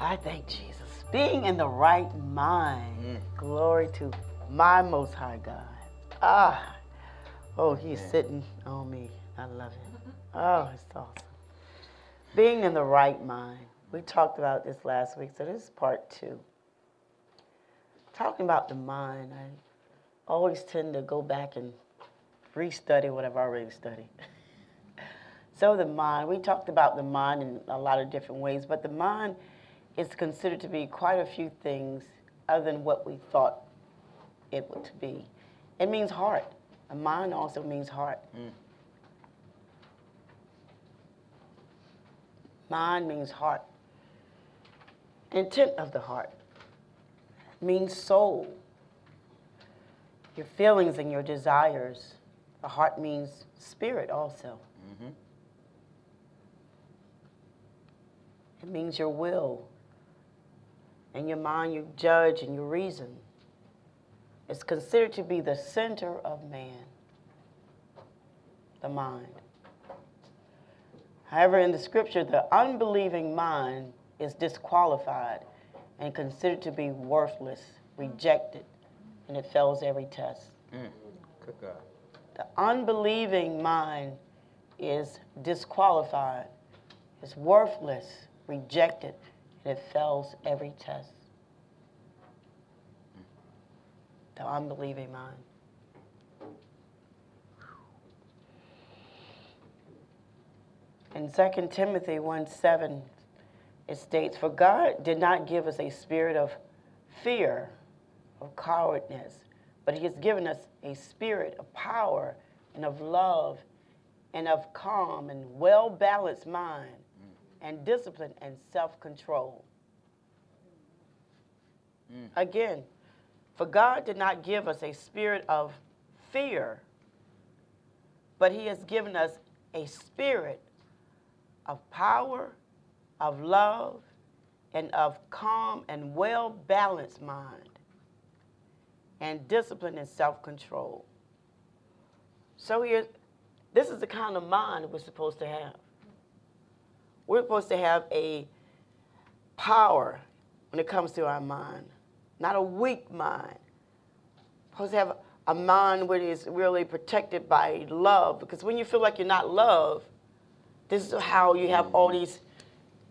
I thank Jesus. Being in the right mind. Glory to my most high God. Ah. Oh, he's sitting on me. I love it. Oh, it's awesome. Being in the right mind. We talked about this last week, so this is part two. Talking about the mind, I always tend to go back and restudy what I've already studied. so the mind, we talked about the mind in a lot of different ways, but the mind is considered to be quite a few things other than what we thought it would be. It means heart. A mind also means heart. Mm. Mind means heart. Intent of the heart means soul. Your feelings and your desires. The heart means spirit also. Mm-hmm. It means your will. And your mind, you judge and you reason. It's considered to be the center of man, the mind. However, in the scripture, the unbelieving mind is disqualified and considered to be worthless, rejected, and it fails every test. Mm, good God. The unbelieving mind is disqualified, is worthless, rejected, and it fails every test. The unbelieving mind. In 2 Timothy 1 7, it states, For God did not give us a spirit of fear, of cowardness, but He has given us a spirit of power and of love and of calm and well balanced mind and discipline and self control. Mm. Again, for God did not give us a spirit of fear, but He has given us a spirit of power, of love, and of calm and well balanced mind, and discipline and self control. So here, this is the kind of mind we're supposed to have. We're supposed to have a power when it comes to our mind, not a weak mind. We're Supposed to have a mind that is really protected by love, because when you feel like you're not loved, this is how you have all these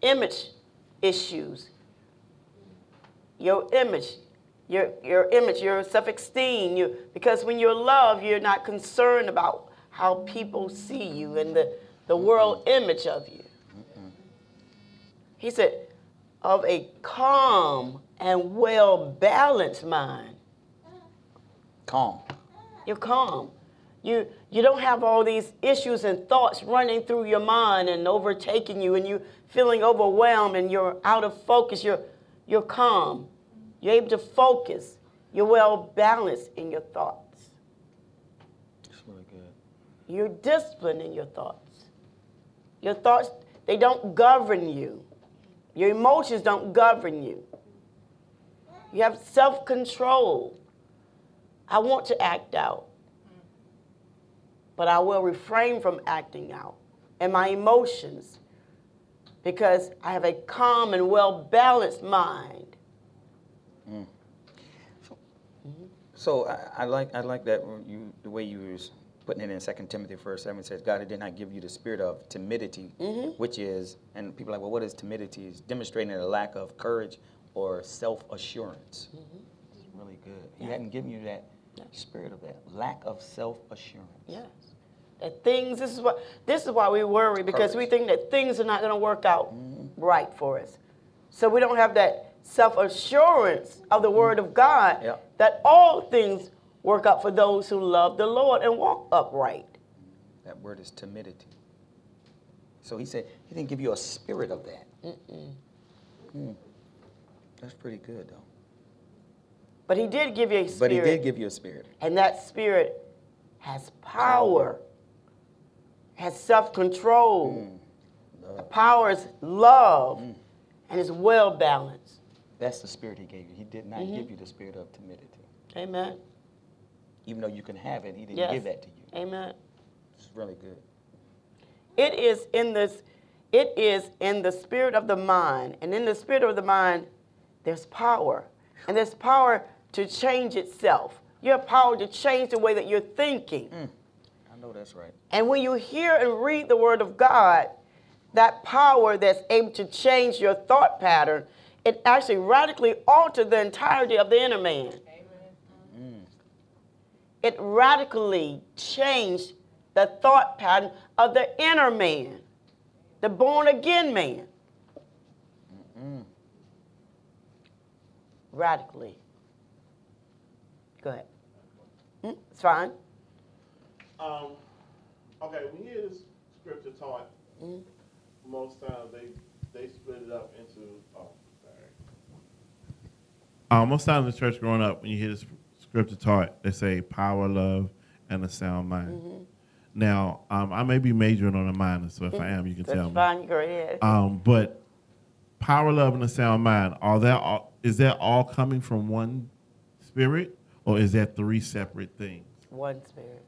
image issues. Your image, your, your image, your self-esteem. You, because when you're loved, you're not concerned about how people see you and the, the world image of you. He said, of a calm and well-balanced mind. Calm. You're calm. You you don't have all these issues and thoughts running through your mind and overtaking you and you feeling overwhelmed and you're out of focus. You're you're calm. You're able to focus. You're well balanced in your thoughts. That's really good. You're disciplined in your thoughts. Your thoughts, they don't govern you. Your emotions don't govern you. You have self control. I want to act out, but I will refrain from acting out. And my emotions, because I have a calm and well balanced mind. Mm. So I, I like I like that you the way you was putting it in Second Timothy first seven it says God did not give you the spirit of timidity, mm-hmm. which is and people are like well what is timidity? Is demonstrating a lack of courage or self assurance. Mm-hmm. It's really good. He hadn't given you that spirit of that lack of self assurance. Yes. That things, this is what this is why we worry because we think that things are not going to work out mm-hmm. right for us. So we don't have that self assurance of the word of God Yeah. that all things work out for those who love the Lord and walk upright. That word is timidity. So he said he didn't give you a spirit of that. Hmm. That's pretty good though. But he did give you a spirit. But he did give you a spirit. and that spirit has power, has self control. Hmm. The power is love hmm. and is well balanced. That's the spirit he gave you. He did not mm-hmm. give you the spirit of timidity. Amen. Even though you can have it, he didn't Yes. give that to you. Amen. It's really good. It is in this it is in the spirit of the mind. And in the spirit of the mind, there's power. And there's power to change itself. You have power to change the way that you're thinking. Mm, I know that's right. And when you hear and read the Word of God, that power that's able to change your thought pattern, it actually radically alters the entirety of the inner man. It radically changed the thought pattern of the inner man, the born again man. Mm-mm. Radically. Go ahead. Mm, it's fine. Um, okay, when you hear this scripture taught, mm most times they they split it up into. Oh, sorry. Uh, most times in the church growing up, when you hear this scripture taught, they say power, love, and a sound mind. Mm-hmm. Now, um, I may be majoring on a minor, so if I am, you can That's tell fine, me. Go ahead. Um, but power, love, and a sound mind are that all, is that all coming from one spirit, or is that three separate things? One spirit.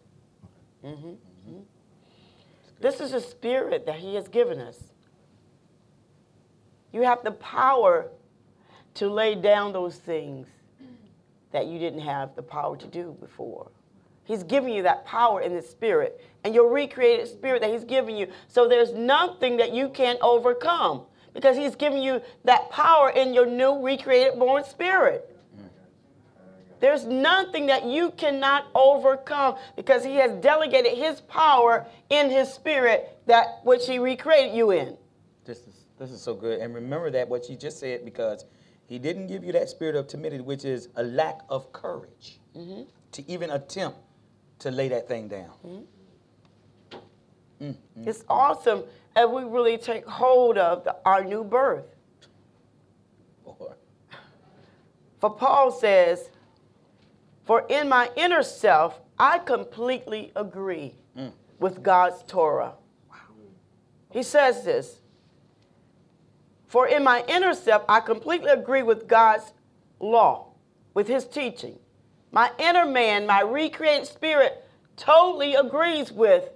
Mm-hmm. Mm-hmm. This is a spirit that He has given us. You have the power to lay down those things that you didn't have the power to do before. He's giving you that power in the spirit and your recreated spirit that He's giving you. So there's nothing that you can't overcome because He's giving you that power in your new recreated born spirit. There's nothing that you cannot overcome because He has delegated His power in His spirit that which He recreated you in. This is this is so good. And remember that what you just said because He didn't give you that spirit of timidity, which is a lack of courage mm-hmm. to even attempt to lay that thing down. Mm-hmm. Mm-hmm. It's awesome as we really take hold of the, our new birth. Boy. For Paul says, for in my inner self, I completely agree mm. with God's Torah. Wow. He says this For in my inner self, I completely agree with God's law, with his teaching. My inner man, my recreated spirit, totally agrees with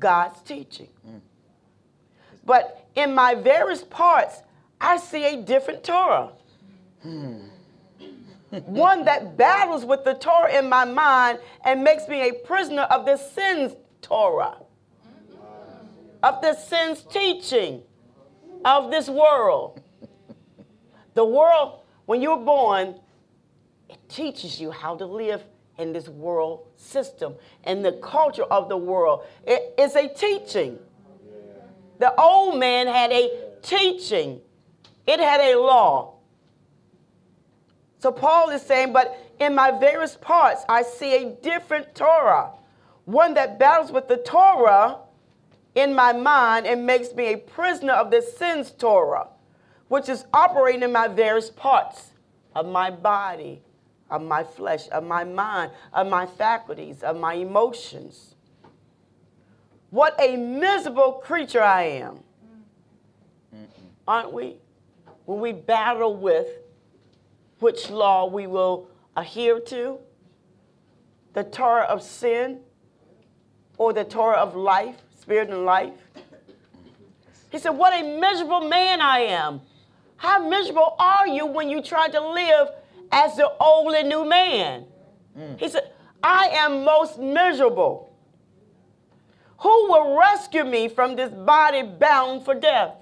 God's teaching. Mm. But in my various parts, I see a different Torah. Hmm one that battles with the Torah in my mind and makes me a prisoner of the sin's Torah, of the sin's teaching of this world. The world, when you're born, it teaches you how to live in this world system and the culture of the world. It is a teaching. The old man had a teaching, it had a law. So Paul is saying, but in my various parts, I see a different Torah, one that battles with the Torah in my mind and makes me a prisoner of the sin's Torah, which is operating in my various parts of my body, of my flesh, of my mind, of my faculties, of my emotions. What a miserable creature I am. Aren't we? When we battle with which law we will adhere to the Torah of sin or the Torah of life, spirit and life. He said, What a miserable man I am. How miserable are you when you try to live as the old and new man? Mm. He said, I am most miserable. Who will rescue me from this body bound for death?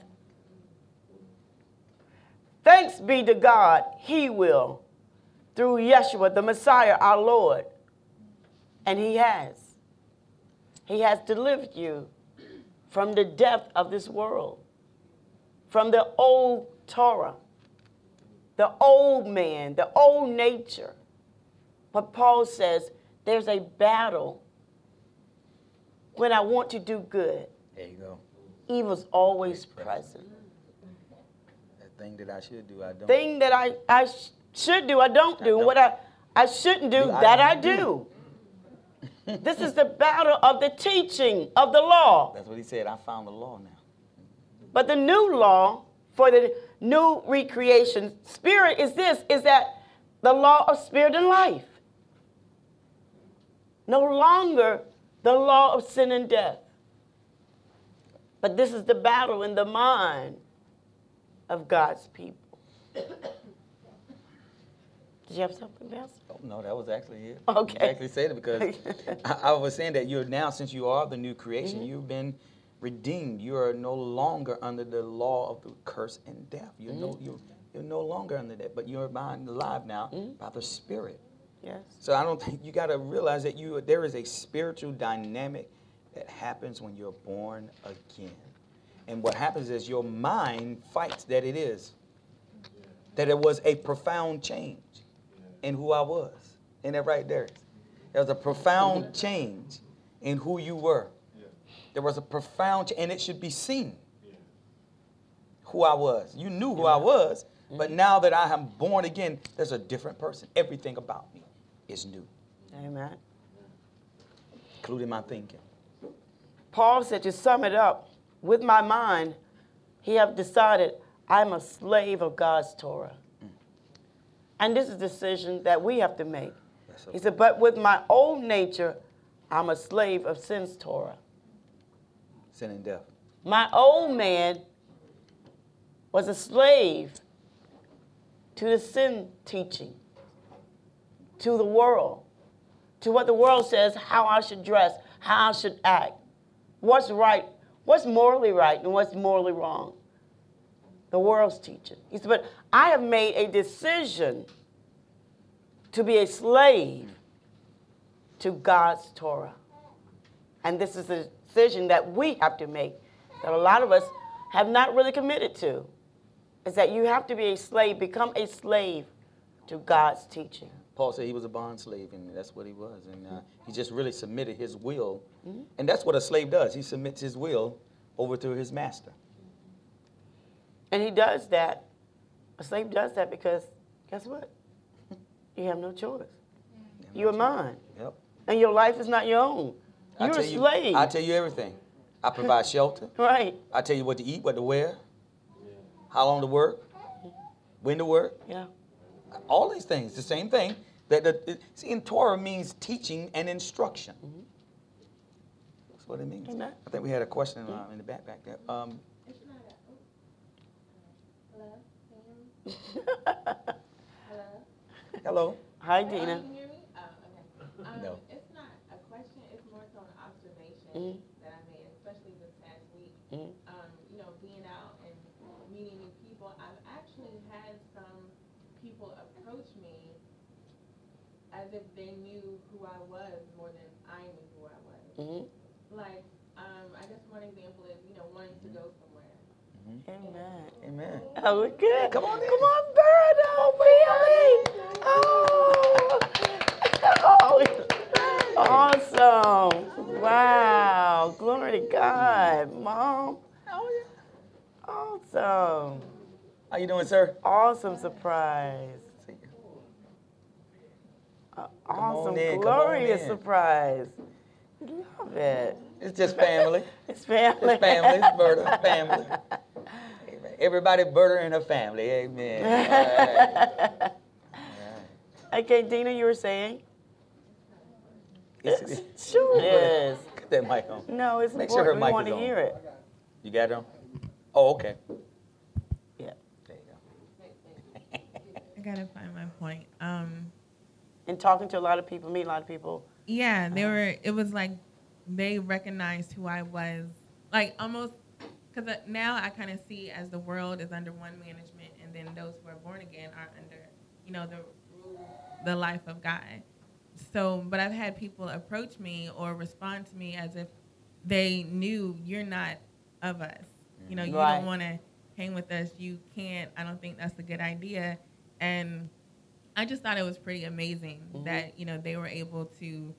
Thanks be to God, He will, through Yeshua, the Messiah, our Lord. And He has. He has delivered you from the depth of this world, from the old Torah, the old man, the old nature. But Paul says there's a battle when I want to do good. There you go. Evil's always present The thing that I should do, I don't. Thing that I, I sh- should do, I don't do. I don't. What I, I shouldn't do, do that I, I do. This is the battle of the teaching of the law. That's what he said. I found the law now. But the new law for the new recreation spirit is this is that the law of spirit and life. No longer the law of sin and death. But this is the battle in the mind of God's people. Did you have something else? Oh, no, that was actually it. Okay. You actually said it because I, I was saying that you're now, since you are the new creation, Mm-hmm. you've been redeemed. You are no longer under the law of the curse and death. You're no, Mm-hmm. you're, you're no longer under that, but you're mind alive now Mm-hmm. by the Spirit. Yes. So I don't think you got to realize that you there is a spiritual dynamic that happens when you're born again. And what happens is your mind fights that it is. That it was a profound change in who I was. Ain't that right there? There was a profound change in who you were. There was a profound ch- and it should be seen who I was. You knew who I was, but mm-hmm. now that I am born again, there's a different person. Everything about me is new, Amen. including my thinking. Paul said to sum it up, with my mind, he have decided I'm a slave of God's Torah. And this is a decision that we have to make. He said, but with my old nature, I'm a slave of sin's Torah. Sin and death. My old man was a slave to the sin teaching, to the world, to what the world says how I should dress, how I should act, what's right, what's morally right, and what's morally wrong. The world's teaching. He said, but I have made a decision to be a slave to God's Torah. And this is a decision that we have to make, that a lot of us have not really committed to, is that you have to be a slave, become a slave to God's teaching. Paul said he was a bond slave, and that's what he was. And uh, he just really submitted his will. And that's what a slave does. He submits his will over to his master. And he does that. A slave does that because guess what? You have no choice. You're mine. Yep. And your life is not your own. I You're tell a you, slave. I tell you everything. I provide shelter. right. I tell you what to eat, what to wear, how long to work, when to work. Yeah. All these things, the same thing. That the, see, in Torah means teaching and instruction. That's what it means. Amen. I think we had a question uh, in the back back there. Um, It's not a. oh. Hello? Can you hear me? Hello? hello. Hi, Dina. Can you hear me? Oh, okay. Um, No. It's not a question, it's more so an observation Mhm. that I made, especially this past week. Mhm. Um, you know, being out and meeting new people, I've actually had some people approach me as if they knew who I was more than I knew who I was. hmm Like, um, I guess one example is, you know, wanting to go somewhere. Amen. Amen. Oh, we're good. Come on in. Come on, Bird. Oh, really? Oh. Oh. oh. Awesome. Wow. Glory to God. Mom. Awesome. How you doing, sir? Awesome surprise. See you. A on awesome, in, glorious surprise. Love it. It's just family. It's family. It's family. It's Berta. Family. Amen. Everybody, Berta and her family. Amen. All right. Okay, Dina, you were saying? It's- Yes, sure it is. Get that mic on. No, it's Make sure her important. mic we want is to on. hear it. You got it on? Oh, okay. Yeah. There you go. I gotta find my point. Um, And talking to a lot of people, meet a lot of people. yeah, they were. It was like they recognized who I was, like almost because now I kind of see as the world is under one management, and then those who are born again are under, you know, the the life of God. So, but I've had people approach me or respond to me as if they knew you're not of us. You know, you Right. don't want to hang with us. You can't. I don't think that's a good idea. And I just thought it was pretty amazing Mhm. that you know they were able to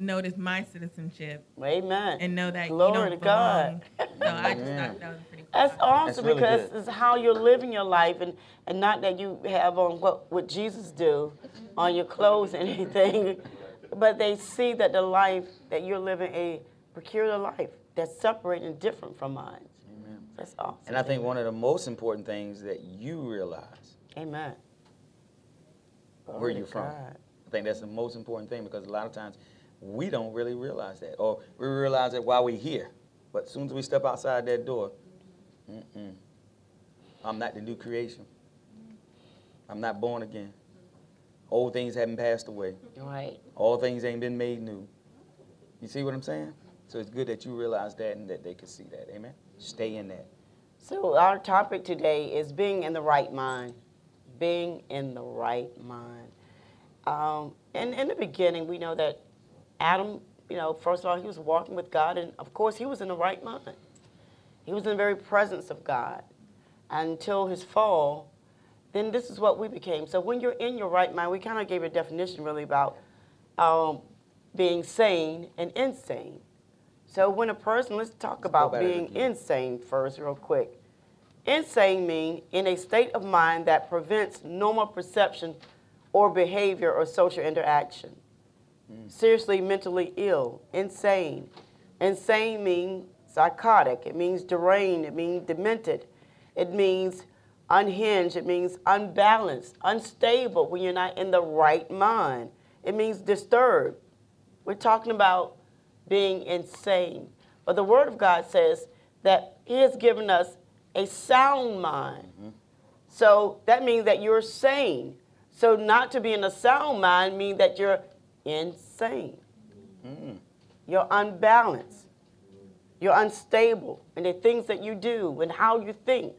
notice my citizenship Amen. and know that Glory you don't to God. belong. I just Amen. thought that was pretty cool. That's awesome really because good. it's how you're living your life and, and not that you have on what would Jesus do on your clothes and anything, but they see that the life that you're living a peculiar life that's separate and different from mine. Amen. That's awesome. And I think one of the most important things that you realize Amen. where Glory you're from. I think that's the most important thing because a lot of times we don't really realize that, or we realize it while we're here. But as soon as we step outside that door, mm-mm, I'm not the new creation. I'm not born again. Old things haven't passed away. Right. All things ain't been made new. You see what I'm saying? So it's good that you realize that and that they can see that. Amen. Stay in that. So our topic today is being in the right mind. Being in the right mind. Um, and in the beginning, we know that Adam, you know, first of all, he was walking with God, and of course, he was in the right mind. He was in the very presence of God until his fall. Then this is what we became. So when you're in your right mind, we kind of gave a definition really about um, being sane and insane. So when a person, let's talk about back to being insane first, real quick. Insane mean in a state of mind that prevents normal perception or behavior or social interaction. Seriously mentally ill, insane. Insane means psychotic. It means deranged. It means demented. It means unhinged. It means unbalanced, unstable when you're not in the right mind. It means disturbed. We're talking about being insane. But the Word of God says that He has given us a sound mind. Mm-hmm. So that means that you're sane. So not to be in a sound mind means that you're insane. Mm. You're unbalanced. You're unstable in the things that you do and how you think.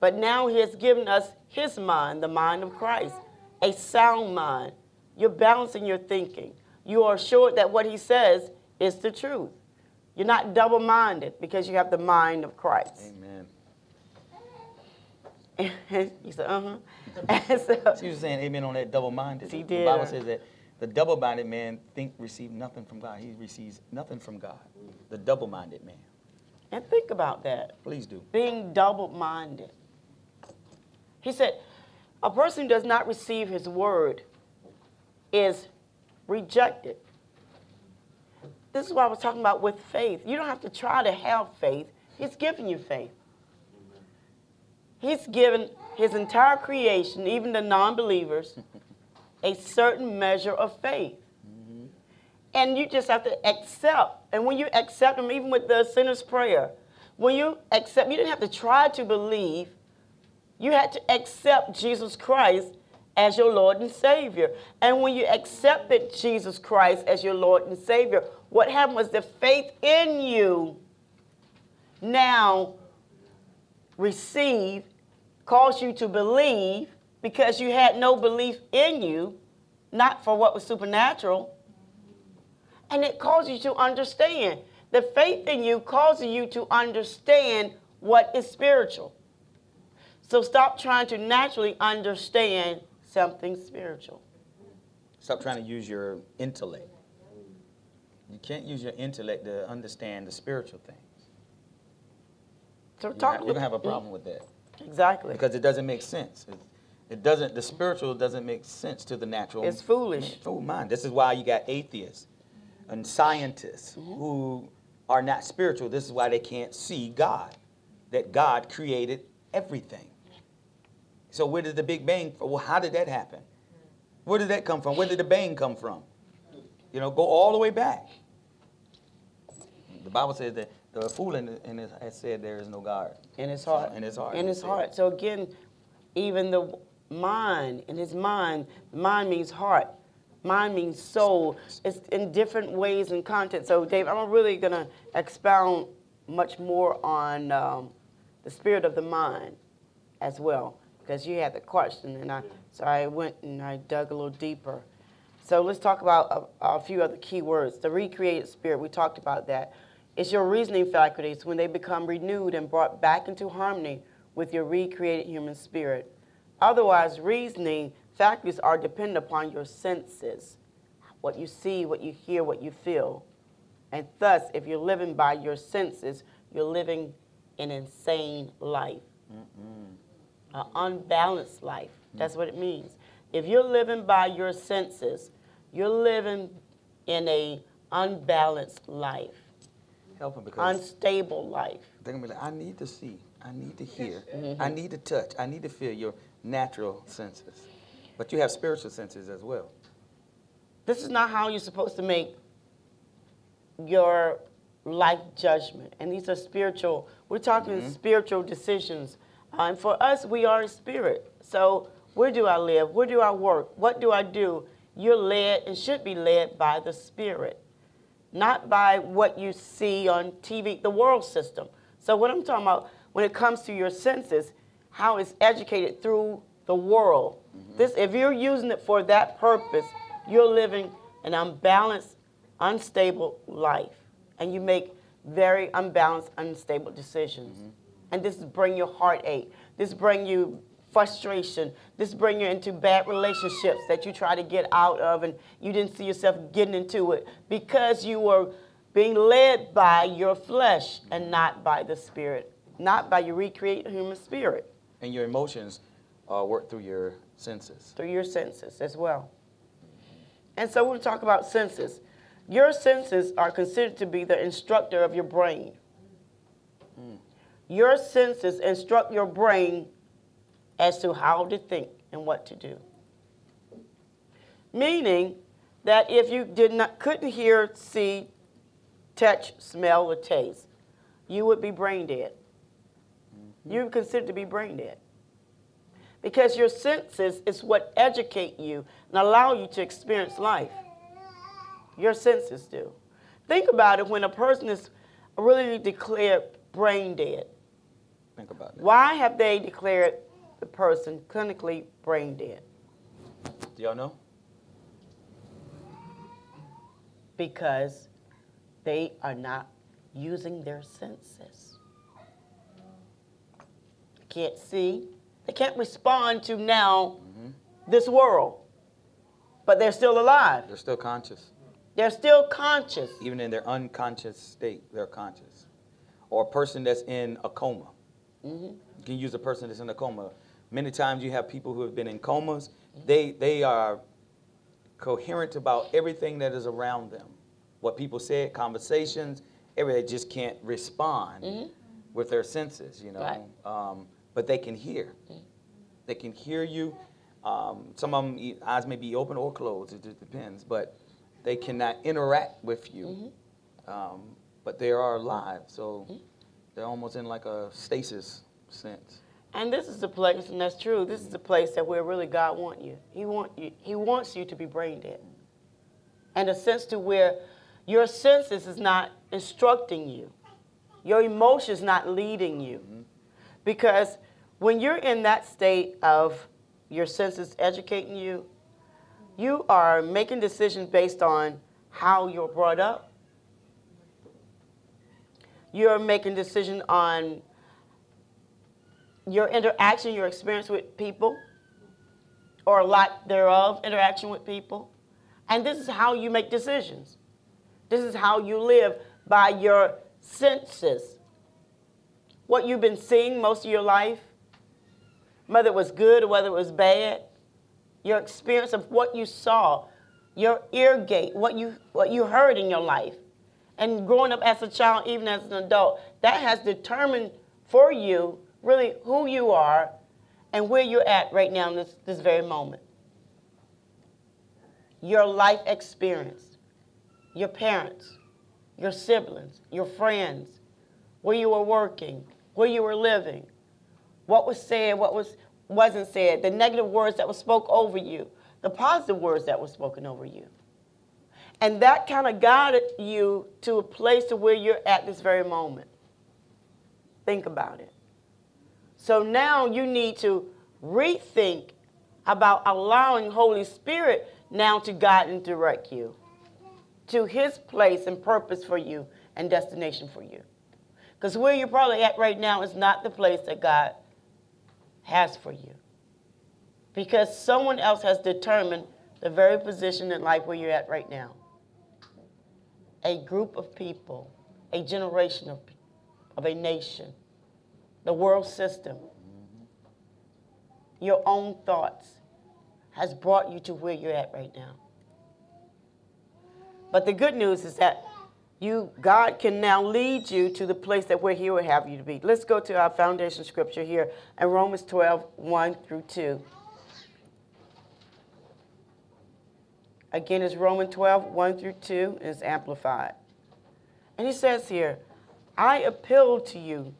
But now He has given us His mind, the mind of Christ, a sound mind. You're balancing your thinking. You are assured that what He says is the truth. You're not double minded because you have the mind of Christ. Amen. you said, uh huh. So, She was saying amen on that double-minded. She The Bible says that the double-minded man think receive nothing from God. He receives nothing from God. The double-minded man. and think about that. Please do. being double minded. He said, a person who does not receive his word is rejected. This is what I was talking about with faith. You don't have to try to have faith, He's giving you faith. He's given His entire creation, even the non believers, a certain measure of faith. And you just have to accept. And when you accept them, even with the sinner's prayer, when you accept, you didn't have to try to believe. You had to accept Jesus Christ as your Lord and Savior. And when you accepted Jesus Christ as your Lord and Savior, what happened was the faith in you now receive, caused you to believe because you had no belief in you, not for what was supernatural. And it causes you to understand. The faith in you causes you to understand what is spiritual. So stop trying to naturally understand something spiritual. Stop trying to use your intellect. You can't use your intellect to understand the spiritual things. So You're talk gonna have a problem with that Exactly. because it doesn't make sense. It, it doesn't. The spiritual doesn't make sense to the natural. It's foolish. Fool mind. This is why you got atheists and scientists Mm-hmm. who are not spiritual. This is why they can't see God. That God created everything. So where did the Big Bang? Well, how did that happen? Where did that come from? Where did the bang come from? You know, go all the way back. The Bible says that the fool in, in his, has said there is no God. in his heart. In his heart, In his heart. So again, even the mind, in his mind, mind means heart. Mind means soul. It's in different ways and content. So, Dave, I'm really going to expound much more on um, the spirit of the mind as well, because you had the question, and I so I went and I dug a little deeper. So let's talk about a, a few other key words. The recreated spirit, we talked about that. It's your reasoning faculties when they become renewed and brought back into harmony with your recreated human spirit. Otherwise, reasoning faculties are dependent upon your senses. What you see, what you hear, what you feel. And thus, if you're living by your senses, you're living an insane life, an unbalanced life. Mm. That's what it means. If you're living by your senses, you're living in a unbalanced life, Help him because unstable life. they're gonna be like, I need to see, I need to hear, I mm-hmm. need to touch, I need to feel your natural senses. But you have spiritual senses as well. This is not how you're supposed to make your life judgment. And these are spiritual, we're talking Mm-hmm. spiritual decisions. Uh, and for us, we are a spirit. So where do I live? Where do I work? What do I do? You're led and should be led by the spirit, not by what you see on TV, the world system. So what I'm talking about when it comes to your senses, how it's educated through the world. Mm-hmm. This, if you're using it for that purpose, you're living an unbalanced, unstable life, and you make very unbalanced, unstable decisions. Mm-hmm. And this bring you heartache. This bring you frustration. This bring you into bad relationships that you try to get out of, and you didn't see yourself getting into it because you were being led by your flesh and not by the spirit, not by your recreated human spirit And your emotions uh, work through your senses. through your senses as well. And so we'll talk about senses. Your senses are considered to be the instructor of your brain. Your senses instruct your brain as to how to think and what to do. Meaning that if you did not couldn't hear, see, touch, smell, or taste, you would be brain dead. You consider to be brain dead because your senses is what educate you and allow you to experience life. Your senses do. Think about it when a person is really declared brain dead. Think about it. Why have they declared the person clinically brain dead? Do y'all know? Because they are not using their senses. Can't see, they can't respond to now this world, but they're still alive. They're still conscious. They're still conscious. Even in their unconscious state, they're conscious. Or a person that's in a coma. You can use a person that's in a coma. Many times you have people who have been in comas. They they are coherent about everything that is around them. What people said, conversations, everything. They just can't respond with their senses, you know. Right. Um, but they can hear. They can hear you. Um, some of them eyes may be open or closed. It just depends. But they cannot interact with you. Um, but they are alive, so they're almost in like a stasis sense. And this is the place, and that's true. This is the place that where really God want you. He want you. He wants you to be brain dead, and a sense to where your senses is not instructing you, your emotions not leading you, because when you're in that state of your senses educating you, you are making decisions based on how you're brought up. You're making decisions on your interaction, your experience with people, or a lack thereof interaction with people. And this is how you make decisions. This is how you live by your senses. What you've been seeing most of your life, whether it was good or whether it was bad, your experience of what you saw, your ear gate, what you what you heard in your life. And growing up as a child, even as an adult, that has determined for you really who you are and where you're at right now in this, this very moment. Your life experience, your parents, your siblings, your friends, where you were working, where you were living, what was said, what was wasn't said, the negative words that were spoke over you, the positive words that were spoken over you. And that kind of guided you to a place to where you're at this very moment. Think about it. So now you need to rethink about allowing Holy Spirit now to guide and direct you to his place and purpose for you and destination for you. Because where you're probably at right now is not the place that God has for you. Because someone else has determined the very position in life where you're at right now. A group of people, a generation of, of a nation, the world system, your own thoughts has brought you to where you're at right now. But the good news is that you God can now lead you to the place that where he would have you to be. Let's go to our foundation scripture here in Romans 12, 1 through 2. Again, it's Romans 12, 1 through 2, and it's amplified. And he says here, I appeal to you.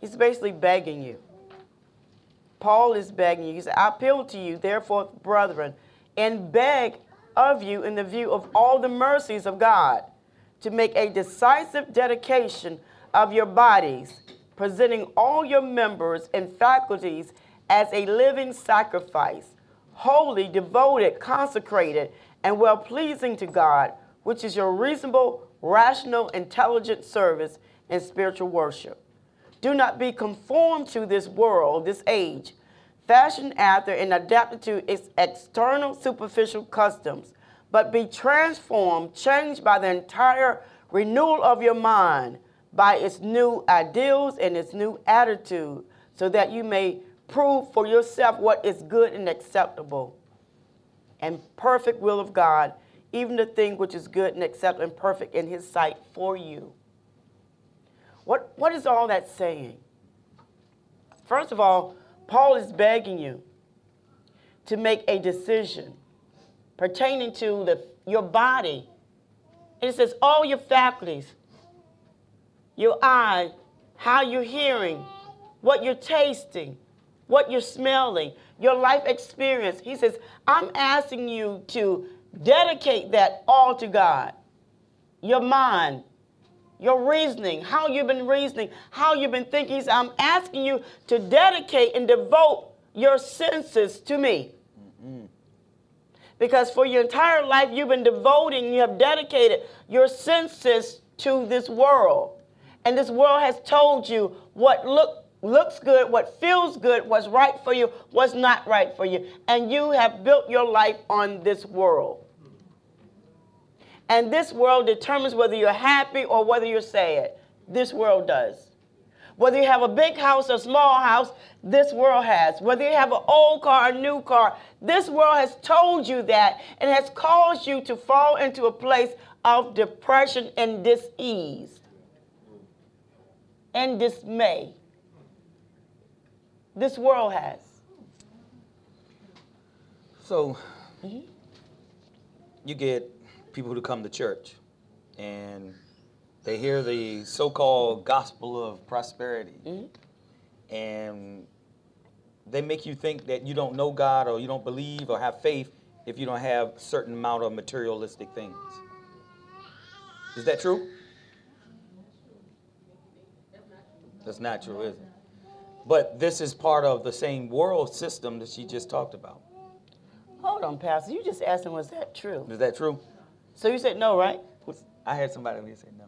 He's basically begging you. Paul is begging you. He said, I appeal to you, therefore, brethren, and beg of you in the view of all the mercies of God to make a decisive dedication of your bodies, presenting all your members and faculties as a living sacrifice, holy, devoted, consecrated, and well pleasing to God, which is your reasonable, rational, intelligent service and spiritual worship. Do not be conformed to this world, this age, fashioned after and adapted to its external superficial customs, but be transformed, changed by the entire renewal of your mind, by its new ideals and its new attitude, so that you may prove for yourself what is good and acceptable and perfect will of God, even the thing which is good and acceptable and perfect in his sight for you. What, what is all that saying? First of all, Paul is begging you to make a decision pertaining to the, your body. And it says all your faculties, your eye, how you're hearing, what you're tasting, what you're smelling, your life experience. He says, I'm asking you to dedicate that all to God. Your mind, your reasoning, how you've been reasoning, how you've been thinking. Says, I'm asking you to dedicate and devote your senses to me. Because for your entire life, you've been devoting, you have dedicated your senses to this world. And this world has told you what look, looks good, what feels good, what's right for you, what's not right for you. And you have built your life on this world. And this world determines whether you're happy or whether you're sad. This world does. Whether you have a big house or a small house, this world has. Whether you have an old car or a new car, this world has told you that and has caused you to fall into a place of depression and dis-ease and dismay. This world has. So, mm-hmm. you get people who come to church and they hear the so called gospel of prosperity. Mm-hmm. And they make you think that you don't know God or you don't believe or have faith if you don't have a certain amount of materialistic things. Is that true? That's not true, is it? But this is part of the same world system that she just talked about. Hold on, Pastor. You just asked him, was that true? Is that true? So you said no, right? I had somebody who said no.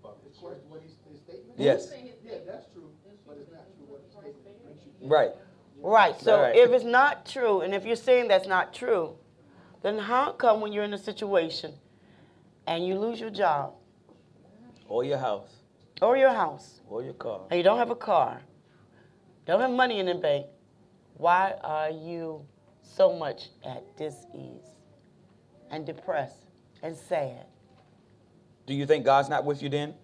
What he's, his statement? Yes. Yeah, that's true, but it's not true what his statement brings you. Right. Right. So Right. if it's not true, and if you're saying that's not true, then how come when you're in a situation and you lose your job Or your house. or your house Or your car. and you don't have a car, don't have money in the bank, why are you so much at dis-ease and depressed and sad? Do you think God's not with you then?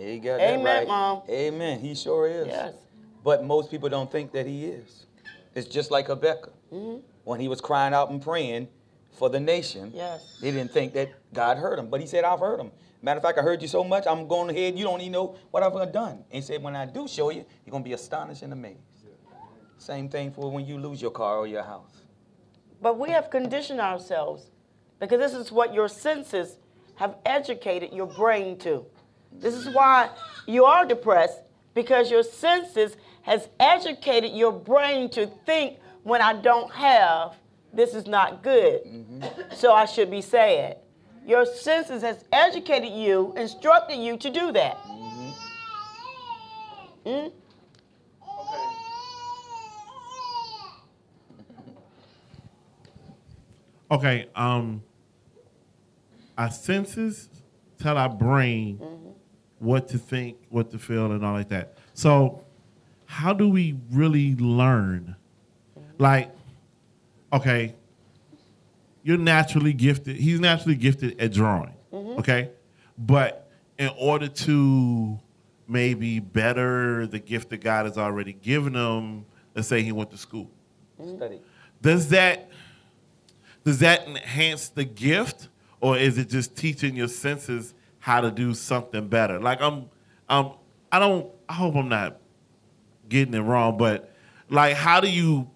You got that Amen, right. Mom. Amen. He sure is. Yes. But most people don't think that he is. It's just like Habakkuk. Mhm. When he was crying out and praying for the nation, Yes. they didn't think that God heard him. But he said, I've heard him. Matter of fact, I heard you so much, I'm going ahead. You don't even know what I've done. And he said, when I do show you, you're going to be astonished and amazed. Same thing for when you lose your car or your house. But we have conditioned ourselves because this is what your senses have educated your brain to. This is why you are depressed because your senses has educated your brain to think when I don't have, this is not good. So I should be sad. Your senses has educated you, instructed you to do that. Mm? Okay. Okay, um, our senses tell our brain what to think, what to feel, and all like that. So, how do we really learn? Like, okay, you're naturally gifted. He's naturally gifted at drawing. Mm-hmm. Okay, but in order to maybe better the gift that God has already given him, let's say he went to school mm-hmm. Study. does that does that enhance the gift or is it just teaching your senses how to do something better? Like I'm, um, I don't. I hope I'm not getting it wrong, but like, how do you?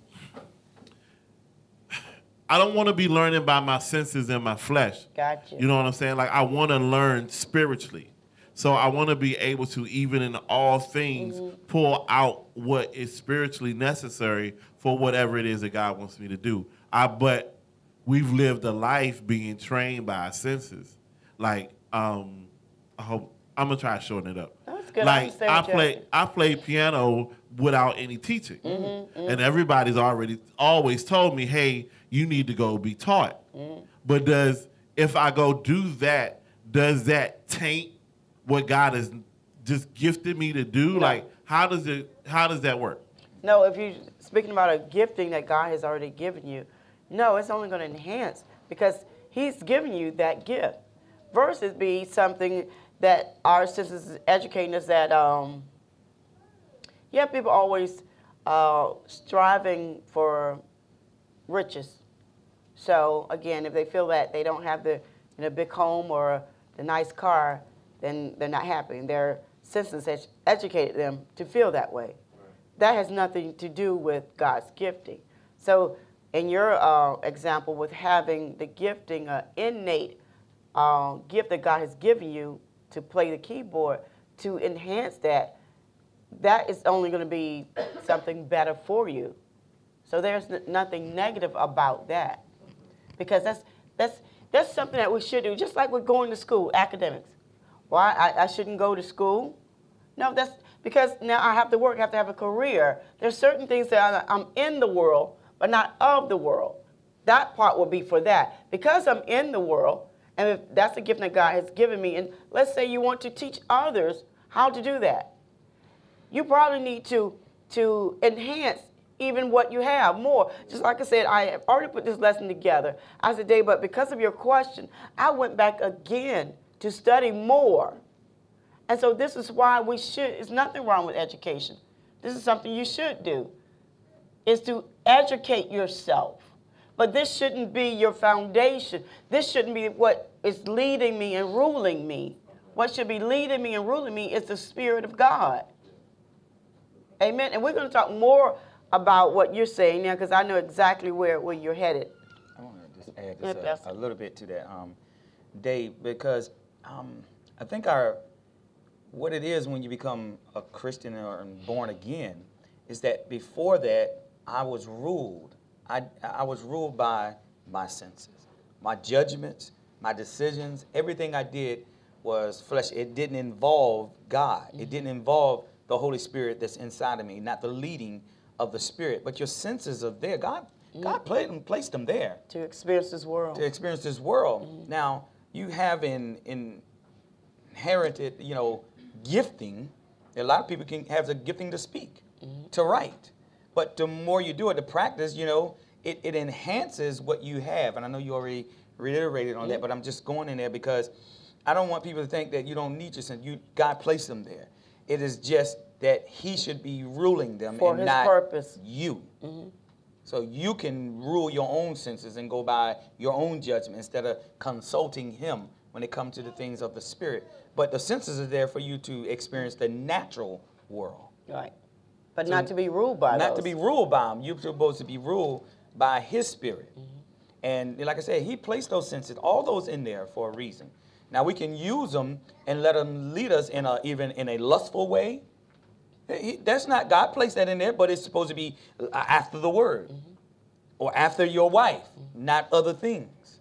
I don't want to be learning by my senses and my flesh. Gotcha. You know what I'm saying? Like I want to learn spiritually. So I want to be able to, even in all things, pull out what is spiritually necessary for whatever it is that God wants me to do. I but we've lived a life being trained by our senses. Like, um, I hope I'm gonna try to shorten it up. That's good. I Like understand I play. I play piano without any teaching, Mm-hmm, and everybody's already always told me, "Hey, you need to go be taught." Mm-hmm. But does if I go do that, does that taint what God has just gifted me to do? No. Like, how does it? How does that work? No, if you're speaking about a gifting that God has already given you, no, it's only going to enhance because He's given you that gift. Versus be something that our sisters is educating us that, um, yeah, people always uh, striving for riches. So again, if they feel that they don't have the you know, big home or the nice car, then they're not happy. And their senses has educated them to feel that way. That has nothing to do with God's gifting. So, in your uh, example, with having the gifting, uh, innate uh, gift that God has given you to play the keyboard, to enhance that, that is only going to be something better for you. So there's n- nothing negative about that, because that's that's that's something that we should do. Just like we're going to school, academics. Why I, I shouldn't go to school? No, that's because now I have to work. I have to have a career. There's certain things that I'm in the world, but not of the world. That part will be for that. Because I'm in the world, and that's the gift that God has given me, and let's say you want to teach others how to do that, you probably need to to enhance even what you have more. Just like I said, I have already put this lesson together as a day, but because of your question, I went back again to study more. And so this is why we should, there's nothing wrong with education. This is something you should do, is to educate yourself. But this shouldn't be your foundation. This shouldn't be what is leading me and ruling me. What should be leading me and ruling me is the Spirit of God. Amen. And we're going to talk more about what you're saying now because I know exactly where, where you're headed. I want to just add just a, a little bit to that, um, Dave, because um, I think our what it is when you become a Christian or born again is that before that I was ruled. I I was ruled by my senses, my judgments, my decisions. Everything I did was flesh. It didn't involve God. It didn't mm-hmm. involve the Holy Spirit that's inside of me, not the leading of the Spirit. But your senses are there. God mm-hmm. God played them, placed them there To experience this world. to experience this world. Mm-hmm. Now, you have in, in inherited, you know, gifting. A lot of people can have the gifting to speak, to write. But the more you do it, the practice, you know, it, it enhances what you have. And I know you already reiterated on that, but I'm just going in there because I don't want people to think that you don't need your sense. You God placed them there. It is just that He should be ruling them For and His not purpose. you. Mm-hmm. So you can rule your own senses and go by your own judgment instead of consulting him when it comes to the things of the spirit. But the senses are there for you to experience the natural world. Right. But not to be ruled by Not those. to be ruled by him. You're supposed to be ruled by his spirit. Mm-hmm. And like I said, he placed those senses, all those in there for a reason. Now we can use them and let them lead us in a even in a lustful way. He- That's not God placed that in there, but it's supposed to be uh, after the word mm-hmm. or after your wife, mm-hmm. not other things.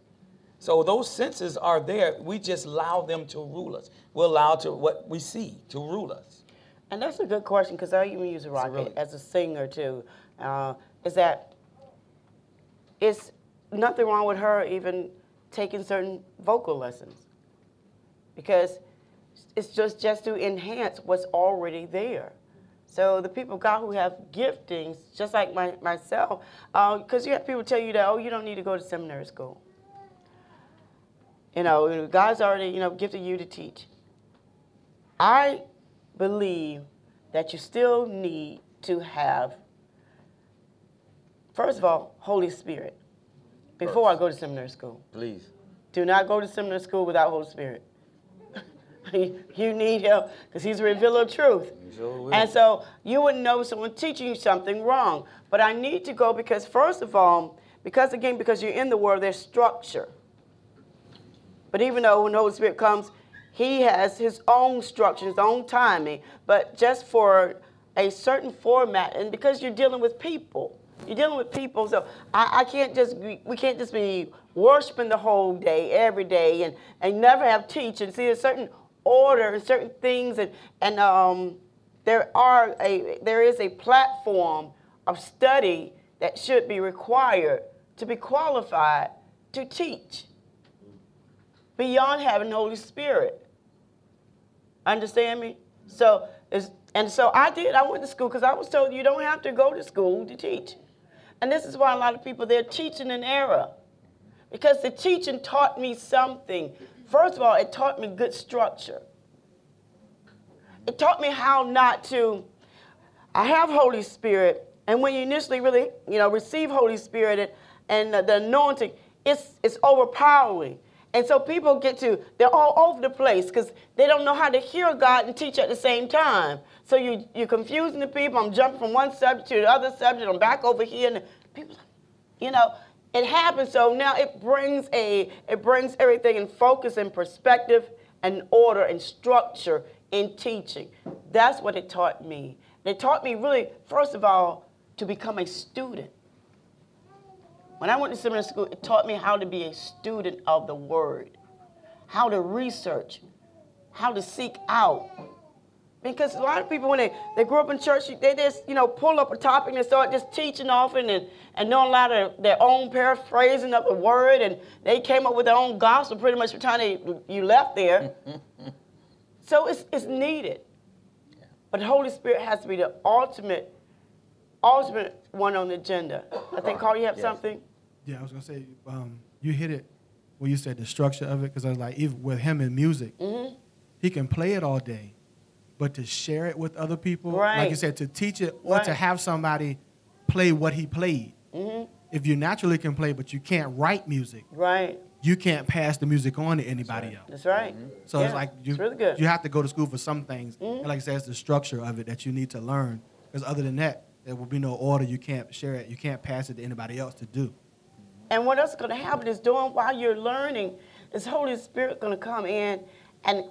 So those senses are there. We just allow them to rule us. We allow to what we see to rule us. And that's a good question because I even use a Rocket really- as a singer too. Uh, is that it's nothing wrong with her even taking certain vocal lessons because it's just just to enhance what's already there. So the people of God who have giftings, just like my, myself, because you have people tell you that oh you don't need to go to seminary school. You know, God's already you know gifted you to teach. I believe that you still need to have, first of all, Holy Spirit before I go to seminary school. Please. Do not go to seminary school without Holy Spirit. you need him because he's a revealer of truth. Sure. And so you wouldn't know someone teaching you something wrong. But I need to go because, first of all, because again, because you're in the world, there's structure. But even though when the Holy Spirit comes, He has His own structure, His own timing, but just for a certain format, and because you're dealing with people. You're dealing with people, so I, I can't just we, can't just be worshiping the whole day, every day, and, and never have teaching. See, there's certain order and certain things, and and um, there are a there is a platform of study that should be required to be qualified to teach beyond having the Holy Spirit. Understand me? So, and so I did. I went to school because I was told you don't have to go to school to teach. And this is why a lot of people, they're teaching in error. Because the teaching taught me something. First of all, it taught me good structure. It taught me how not to. I have Holy Spirit, and when you initially really, you know, receive Holy Spirit and, and the anointing, it's it's overpowering. And so people get to, they're all over the place because they don't know how to hear God and teach at the same time. So you, you're confusing the people. I'm jumping from one subject to the other subject. I'm back over here. And people, you know, it happens. So now it brings a, it brings everything in focus and perspective and order and structure in teaching. That's what it taught me. It taught me really, first of all, to become a student. When I went to seminary school, it taught me how to be a student of the Word, how to research, how to seek out. Because a lot of people, when they, they grew up in church, they just, you know, pull up a topic and start just teaching off and, and, and know a lot of their own paraphrasing of the Word, and they came up with their own gospel pretty much by the time they, you left there. so it's, it's needed. But the Holy Spirit has to be the ultimate, ultimate one on the agenda. I think, Carl, you have Yes. something? Yeah, I was gonna say um, you hit it when you said the structure of it because I was like, even with him in music, Mm-hmm. he can play it all day, but to share it with other people, like you said, to teach it or to have somebody play what he played. Mm-hmm. If you naturally can play, but you can't write music, Right. you can't pass the music on to anybody else. That's right. So Yeah, it's like you, it's really good. you have to go to school for some things. Mhm. And like I said, it's the structure of it that you need to learn. Because other than that, there will be no order. You can't share it. You can't pass it to anybody else to do. And what else is going to happen is doing while you're learning, is Holy Spirit going to come in and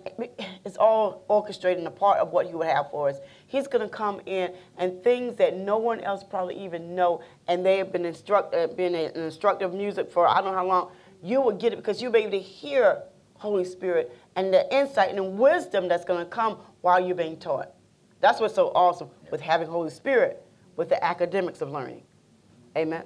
it's all orchestrated and a part of what He would have for us. He's going to come in and things that no one else probably even know, and they have been instruct, uh, been an instructor of music for I don't know how long. You will get it because you'll be able to hear Holy Spirit and the insight and the wisdom that's going to come while you're being taught. That's what's so awesome with having Holy Spirit with the academics of learning. Amen.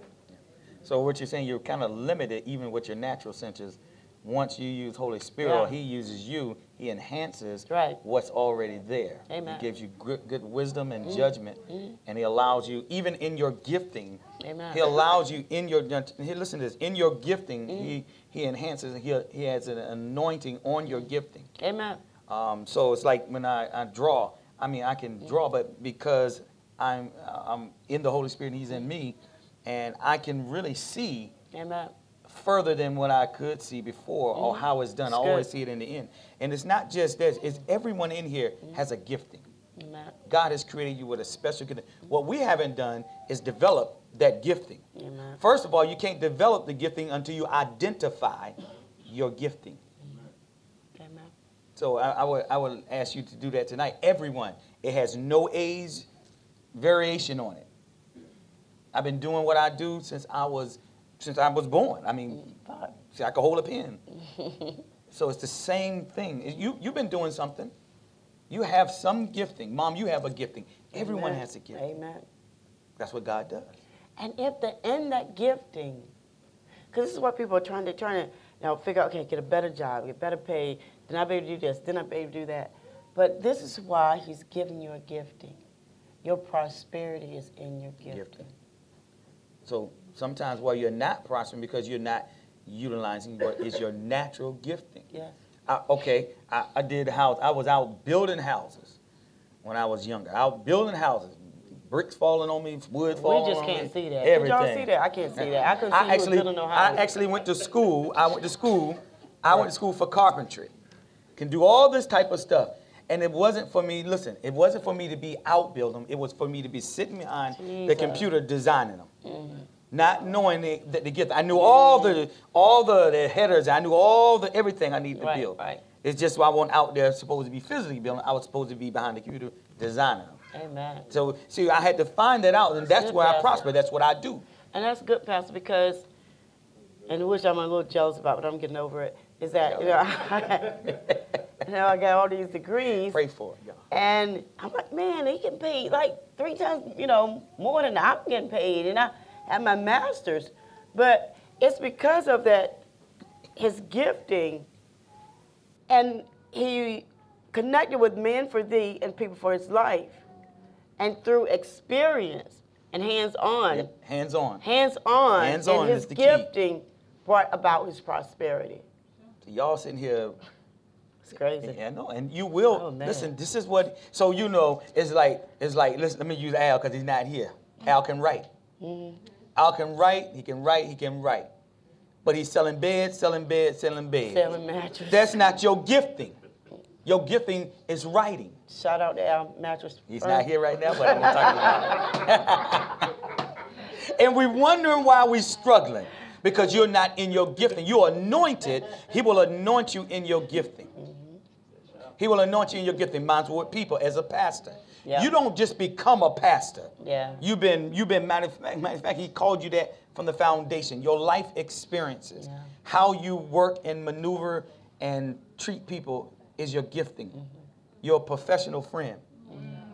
So what you're saying, you're kind of limited even with your natural senses. Once you use Holy Spirit or He uses you, He enhances Right. what's already there. Amen. He gives you good, good wisdom and mm-hmm. judgment, mm-hmm. and He allows you, even in your gifting, Amen. He allows you in your. Listen to this. In your gifting, mm-hmm. He He enhances. He He has an anointing on your gifting. Amen. Um, so it's like when I, I draw. I mean, I can draw, but because I'm I'm in the Holy Spirit, and He's in me, and I can really see Amen. further than what I could see before or mm-hmm. how it's done. I That's good. always see it in the end. And it's not just this, it's everyone in here mm-hmm. has a gifting. Amen. God has created you with a special gift. What we haven't done is develop that gifting. Amen. First of all, you can't develop the gifting until you identify your gifting. Amen. So I, I would I would ask you to do that tonight. Everyone. It has no age variation on it. I've been doing what I do since I was since I was born. I mean, see, I could hold a pen. so it's the same thing. You you've been doing something. You have some gifting. Mom, you have a gifting. Everyone Amen. has a gift. Amen. That's what God does. And if they're in that gifting, because this is what people are trying to trying to you know figure out. Okay, get a better job, get better pay. Then I'll be able to do this. Then I'll be able to do that. But this is why He's giving you a gifting. Your prosperity is in your gifting. Gifting. So sometimes while you're not prospering because you're not utilizing what is your natural gifting. Yes. I, okay, I, I did house. I was out building houses when I was younger. Out building houses, bricks falling on me, wood falling. We just can't see that. Everything. Did y'all see that? I can't see that. I couldn't see I actually, building no I actually went to school. I went to school I went to school for carpentry. Can do all this type of stuff. And it wasn't for me, listen, it wasn't for me to be out building them. It was for me to be sitting behind the computer designing them. Mm-hmm. Not knowing the, the, the gift. I knew all the all the, the headers. I knew all the everything I needed to Right, build. right. It's just why I wasn't out there supposed to be physically building. I was supposed to be behind the computer designing them. Amen. So see, I had to find that out, and that's good, where I prosper. That's what I do. And that's good, Pastor, because, and which I'm a little jealous about, but I'm getting over it, is that, you know, know, I got all these degrees. Pray for it, y'all. And I'm like, man, he getting paid like three times, you know, more than I'm getting paid. And I have my master's. But it's because of that, his gifting. And he connected with men for thee and people for his life. And through experience and hands on, Hands on. hands on, Hands-on and his is the key. gifting brought about his prosperity. So y'all sitting here It's crazy. Yeah, no, and you will Oh, listen. This is what. So you know, it's like it's like. Listen, let me use Al because he's not here. Al can write. Mm-hmm. Al can write. He can write. He can write. But he's selling beds, selling beds, selling beds. Selling mattress. That's not your gifting. Your gifting is writing. Shout out to Al mattress. He's not here right now, but I'm gonna talk about it. and we're wondering why we're struggling because you're not in your gifting. You're anointed. He will anoint you in your gifting. He will anoint you in your gifting. Mine's with people as a pastor. You don't just become a pastor. Yeah. You've been, you've been, matter of fact, matter of fact, he called you that from the foundation. Your life experiences, Yeah. how you work and maneuver and treat people is your gifting. Mm-hmm. You're a professional friend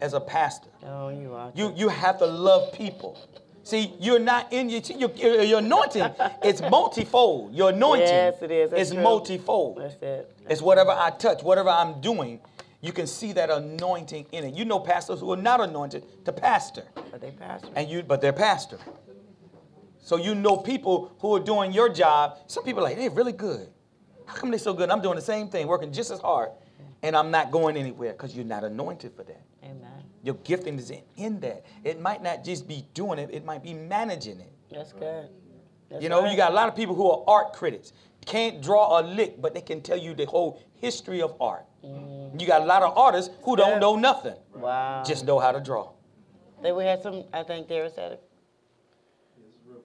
as a pastor. Oh, you are. You you have to love people. See, you're not in your your, your, anointing. It's multifold. Your anointing Yes, it is. That's is true. multifold. That's it. It's whatever I touch, whatever I'm doing, you can see that anointing in it. You know pastors who are not anointed to pastor, But they pastor. and you but they're pastor. So you know people who are doing your job. Some people are like they're really good. How come they're so good? I'm doing the same thing, working just as hard, and I'm not going anywhere because you're not anointed for that. Amen. Your gifting is in, in that. It might not just be doing it, it might be managing it. That's good. That's you know, right. you got a lot of people who are art critics. Can't draw a lick, but they can tell you the whole history of art. You got a lot of artists who don't Yeah. know nothing, Wow. just know how to draw. Then we had some. I think Darius had it.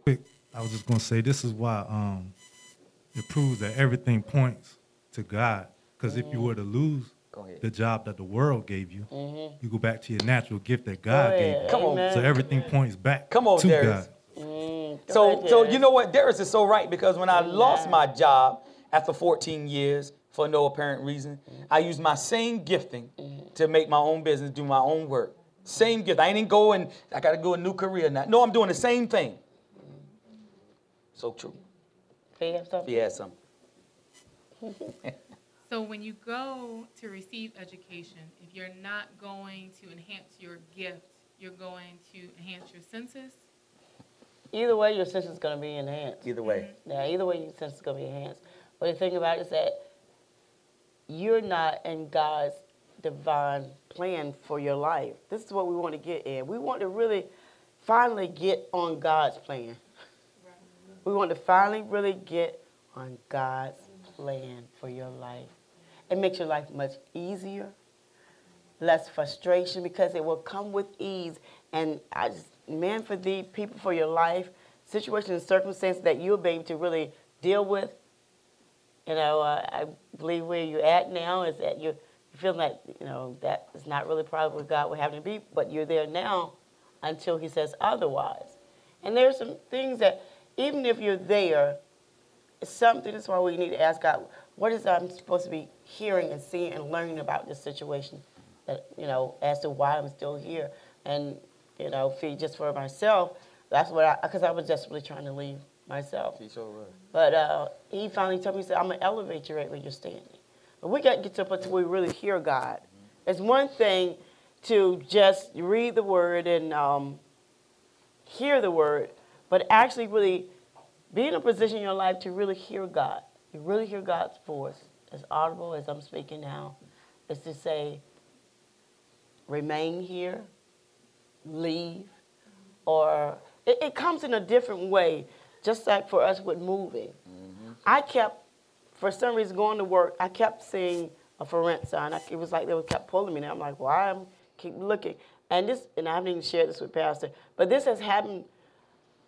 quick, I was just gonna say this is why um, it proves that everything points to God. Because if you were to lose Go ahead. the job that the world gave you, you go back to your natural gift that God Go gave you. Come on. Amen. So everything points back Come on, to Darius. God. Mm, So, ahead, so you know what? Darius is so right because when I lost my job after 14 years for no apparent reason, I used my same gifting to make my own business, do my own work. Same gift. I ain't go and I got to go a new career now. No, I'm doing the same thing. So true. Do you have something? If you had some. So when you go to receive education, if you're not going to enhance your gift, you're going to enhance your senses. Either way, your sense is going to be enhanced. Either way. Mm-hmm. Yeah, either way, your sense is going to be enhanced. But the thing about it is that you're not in God's divine plan for your life. This is what we want to get in. We want to really finally get on God's plan. We want to finally really get on God's plan for your life. It makes your life much easier, less frustration because it will come with ease. And I just, man, for the people for your life, situations and circumstances that you'll be able to really deal with. You know, uh, I believe where you're at now is that you're feeling like, you know, that is not really probably what God would have to be, but you're there now until He says otherwise. And there's some things that, even if you're there, something, that's why we need to ask God, what is I'm supposed to be hearing and seeing and learning about this situation that, you know, as to why I'm still here. And, you know, for just for myself, that's what I, because I was desperately trying to leave myself. She's so right. But uh, he finally told me, he said, I'm going to elevate you right where you're standing. But we got to get to a point where we really hear God. It's one thing to just read the word and um, hear the word, but actually really be in a position in your life to really hear God. You really hear God's voice as audible as I'm speaking now. Is to say, remain here, leave, or it, it comes in a different way, just like for us with moving. Mm-hmm. I kept for some reason, going to work, I kept seeing a for rent sign. I, it was like they were kept pulling me. And I'm like, why? I'm keep looking. And this, and I haven't even shared this with Pastor, but this has happened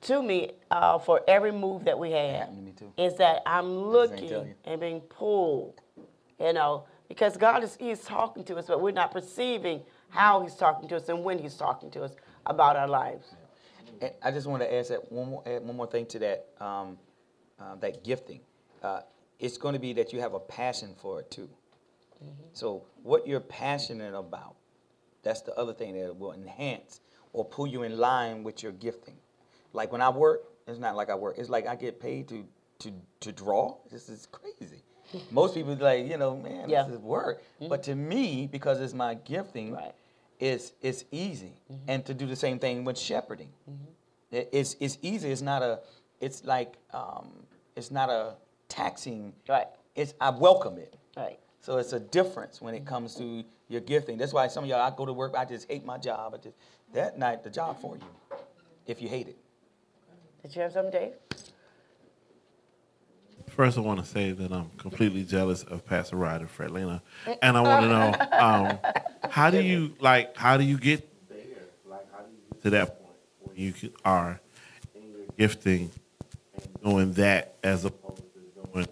to me uh, for every move that we have. Happened to me too. Is that I'm looking and being pulled, you know, because God is He's talking to us, but we're not perceiving how He's talking to us and when He's talking to us about our lives. And I just want to add that one more, add one more thing to that, um, uh, that gifting. Uh, it's going to be that you have a passion for it too. So what you're passionate about, that's the other thing that will enhance or pull you in line with your gifting. Like when I work, it's not like I work. It's like I get paid to to to draw. This is crazy. Most people like, you know, man, Yeah. this is work. Mm-hmm. But to me, because it's my gifting, Right. it's it's easy. Mm-hmm. And to do the same thing with shepherding. Mm-hmm. It- It's it's easy. It's not a. It's like um, it's not a taxing. Right. It's I welcome it. Right. So it's a difference when it comes to your gifting. That's why some of y'all I go to work. I just hate my job. I just that night the job for you. If you hate it. Did you have something, Dave? First, I want to say that I'm completely jealous of Pastor Ryder Fredlina, and I want to know um, how do you like how do you get to that point where you are in your gifting and doing that as opposed to doing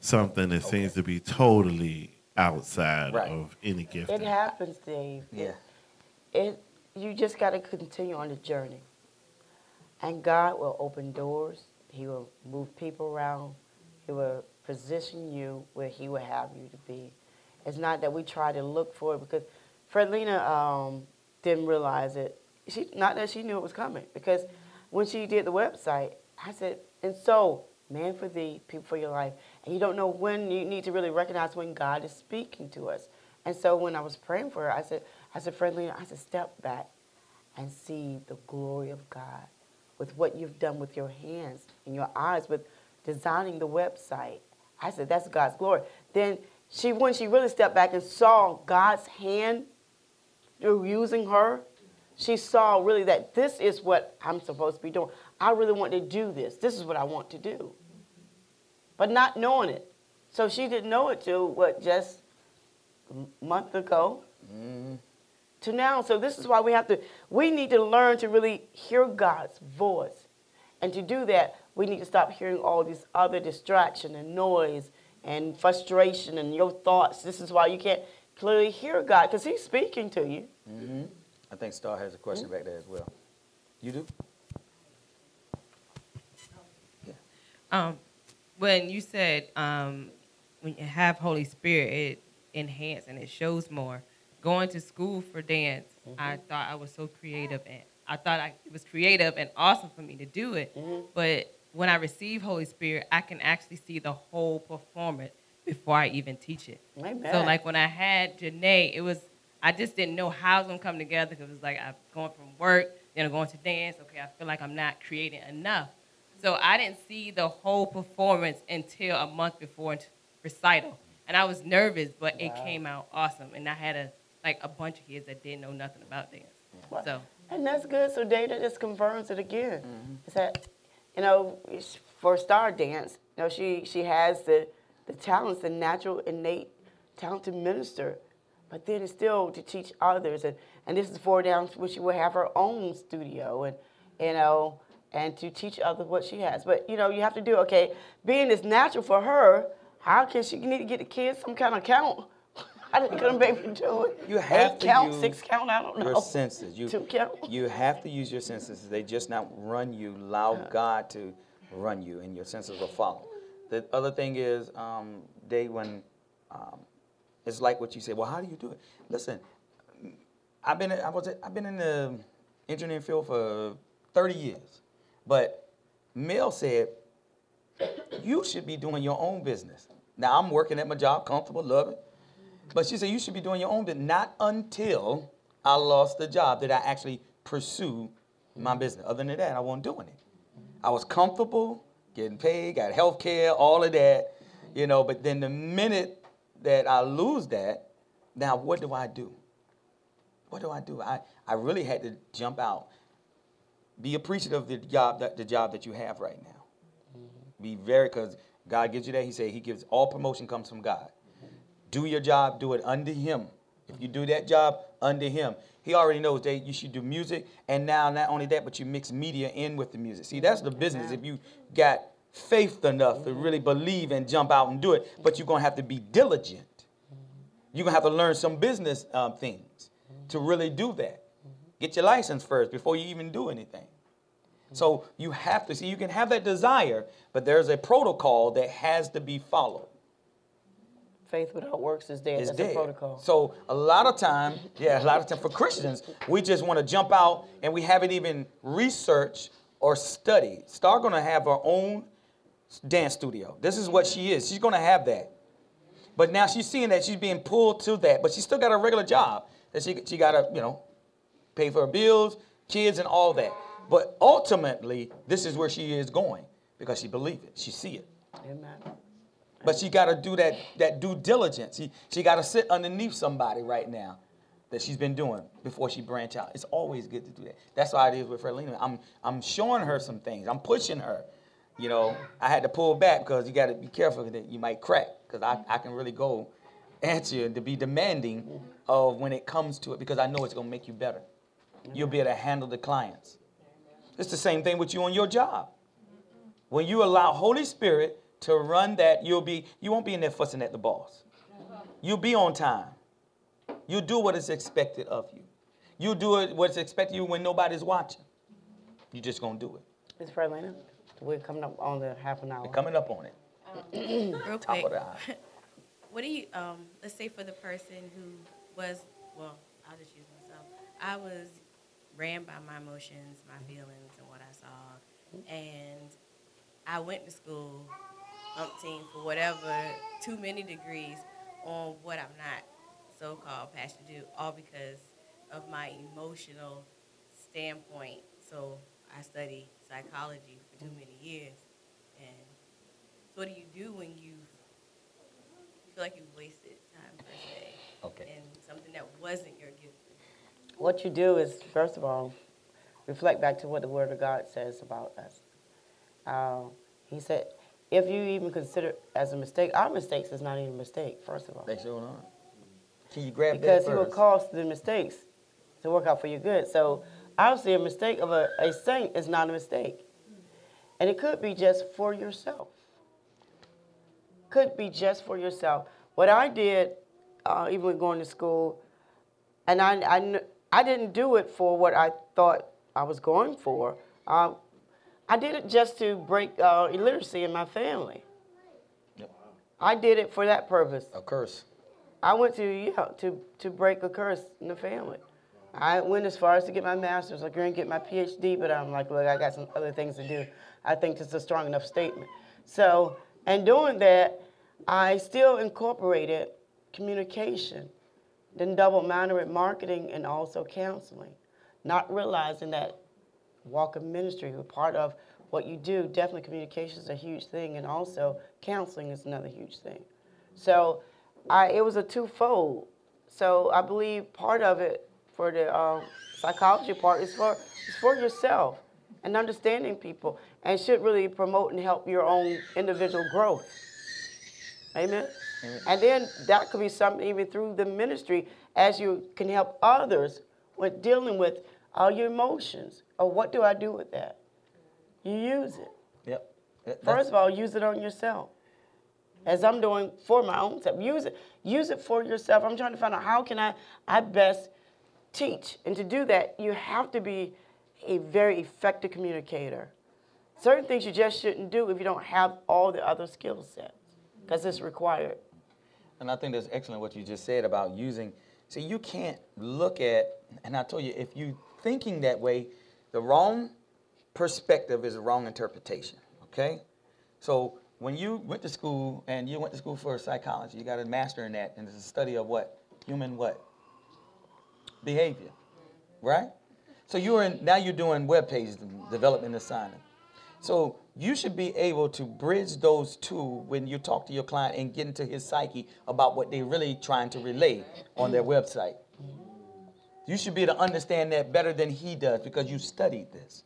something that seems to be totally outside Right. of any gift. It gifting. happens, Dave. Yeah. It you just got to continue on the journey, and God will open doors. He will move people around. He will position you where He will have you to be. It's not that we try to look for it because Fredlina um, didn't realize it. She not that she knew it was coming because when she did the website, I said, and so man for thee, people for your life, and you don't know when you need to really recognize when God is speaking to us. And so when I was praying for her, I said, I said, Fredlina, I said, step back and see the glory of God with what you've done with your hands and your eyes with designing the website. I said, that's God's glory. Then she, when she really stepped back and saw God's hand using her, she saw really that this is what I'm supposed to be doing. I really want to do this. This is what I want to do. But not knowing it. So she didn't know it till what, just a month ago? Mm-hmm. To now. So this is why we have to, we need to learn to really hear God's voice. And to do that, we need to stop hearing all these other distraction and noise and frustration and your thoughts. This is why you can't clearly hear God because he's speaking to you. I think Star has a question back there as well. You do? Um, when you said um, when you have Holy Spirit, it enhances and it shows more. Going to school for dance, I mm-hmm. thought I was so creative and I thought I, it was creative and awesome for me to do it. Mm-hmm. But when I receive Holy Spirit, I can actually see the whole performance before I even teach it. Amen. So like when I had Janae, it was I just didn't know how it was gonna come together because it was like I'm going from work, then I'm going to dance. Okay, I feel like I'm not creating enough. So I didn't see the whole performance until a month before recital, and I was nervous, but it came out awesome. And I had a like a bunch of kids that didn't know nothing about dance. Well, So And that's good. So Data just confirms it again. Mm-hmm. Is that, you know, for Star Dance, you know, she she has the the talents, the natural, innate talent to minister, but then it's still to teach others. And and this is for down where she will have her own studio and you know and to teach others what she has. But you know, you have to do okay. Being is natural for her. How can she you need to get the kids some kind of count? How they gonna be able to do it? You have Eight to count, use six count. I don't know. Your senses. You, Two count. you have to use your senses. They just not run you. Allow God to run you, and your senses will follow. The other thing is, um, they when um, it's like what you said. Well, how do you do it? Listen, I've been I was I've been in the engineering field for 30 years, but Mel said you should be doing your own business. Now I'm working at my job, comfortable, love it. But she said you should be doing your own business. Not until I lost the job did I actually pursue my business. Other than that, I wasn't doing it. I was comfortable, getting paid, got health care, all of that, you know. But then the minute that I lose that, now what do I do? What do I do? I, I really had to jump out. Be appreciative of the job that the job that you have right now. Be very because God gives you that. He said He gives all promotion comes from God. Do your job, do it under Him. If you do that job under Him, He already knows that you should do music. And now, not only that, but you mix media in with the music. See, that's the business. If you got faith enough to really believe and jump out and do it, but you're gonna have to be diligent. You're gonna have to learn some business um, things to really do that. Get your license first before you even do anything. So you have to see, you can have that desire, but there's a protocol that has to be followed. Faith without works is dead. It's That's dead. a protocol. So a lot of time, yeah, a lot of time for Christians, we just want to jump out and we haven't even researched or studied. Star gonna have her own dance studio. This is what she is. She's gonna have that. But now she's seeing that she's being pulled to that, but she still got a regular job that she she gotta, you know, pay for her bills, kids, and all that. But ultimately, this is where she is going because she believes it. She see it. Amen. But she got to do that, that due diligence. She, she got to sit underneath somebody right now that she's been doing before she branch out. It's always good to do that. That's how it is with Frelina. I'm, I'm showing her some things. I'm pushing her. You know, I had to pull back because you got to be careful that you might crack because I, I can really go at you to be demanding of when it comes to it because I know it's going to make you better. You'll be able to handle the clients. It's the same thing with you on your job. When you allow Holy Spirit to run that, you'll be you won't be in there fussing at the boss. You'll be on time. You'll do what is expected of you. You'll do it what's expected of you when nobody's watching. You're just gonna do it. Miss Frelina, we're coming up on the half an hour. You're coming up on it. Real Top quick, of the hour. what do you, um, let's say for the person who was, well, I'll just use myself. I was ran by my emotions, my feelings, and what I saw. And I went to school, umpteen for whatever, too many degrees on what I'm not so called passionate to do, all because of my emotional standpoint. So I studied psychology for too many years. And so what do you do when you feel like you've wasted time per se Okay. in something that wasn't your gift? What you do is, first of all, reflect back to what the Word of God says about us. Uh, he said, if you even consider as a mistake, our mistakes is not even a mistake, first of all. They sure not. Can you grab Because that he will cause the mistakes to work out for your good. So obviously a mistake of a, a saint is not a mistake. And it could be just for yourself. Could be just for yourself. What I did, uh, even with going to school, and I, I, kn- I didn't do it for what I thought I was going for. Um, I did it just to break uh, illiteracy in my family. Yep. I did it for that purpose. A curse. I went to yeah to to break a curse in the family. I went as far as to get my master's. I couldn't get my PhD, but I'm like, look, I got some other things to do. I think this is a strong enough statement. So, and doing that, I still incorporated communication, then double minor in marketing and also counseling, not realizing that walk of ministry, a part of what you do. Definitely, communication is a huge thing, and also counseling is another huge thing. So, I it was a twofold. So I believe part of it for the um, psychology part is for is for yourself and understanding people, and should really promote and help your own individual growth. Amen. And then that could be something even through the ministry as you can help others with dealing with all your emotions. Or what do I do with that? You use it. Yep. That- First of all, use it on yourself. As I'm doing for my own self, use it. Use it for yourself. I'm trying to find out how can I, I best teach. And to do that, you have to be a very effective communicator. Certain things you just shouldn't do if you don't have all the other skill sets, because it's required. And I think that's excellent what you just said about using. See, you can't look at, and I told you, if you thinking that way, the wrong perspective is a wrong interpretation. Okay, so when you went to school and you went to school for psychology, you got a master in that, and it's a study of what human what behavior, right? So you're in now you're doing web pages development and signing. So you should be able to bridge those two when you talk to your client and get into his psyche about what they're really trying to relay on their website. You should be able to understand that better than he does because you studied this.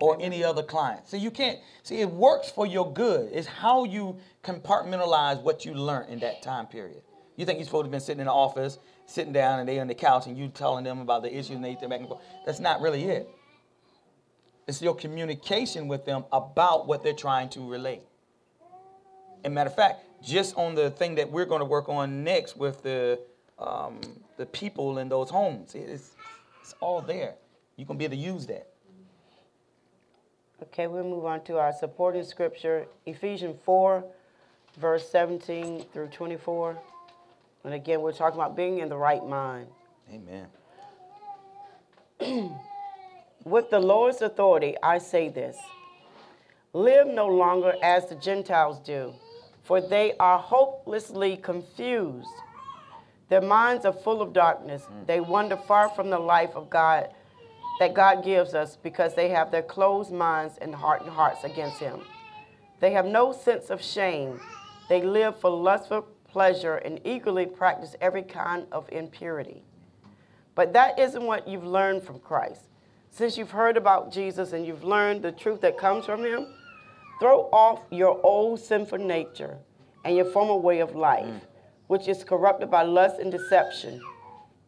or any other client. So you can't see it works for your good. It's how you compartmentalize what you learned in that time period. You think you're supposed to have been sitting in the office, sitting down, and they on the couch, and you telling them about the issues and they back and forth. That's not really it. It's your communication with them about what they're trying to relate. And matter of fact, just on the thing that we're going to work on next with the um, the people in those homes, it's it's all there. You're gonna be able to use that. Okay, we'll move on to our supporting scripture, Ephesians 4, verse 17 through 24. And again, we're talking about being in the right mind. Amen. With the Lord's authority, I say this Live no longer as the Gentiles do, for they are hopelessly confused. Their minds are full of darkness. Mm. They wander far from the life of God that God gives us because they have their closed minds and hardened hearts against Him. They have no sense of shame. They live for lustful pleasure and eagerly practice every kind of impurity. But that isn't what you've learned from Christ. Since you've heard about Jesus and you've learned the truth that comes from Him, throw off your old sinful nature and your former way of life, mm. Which is corrupted by lust and deception.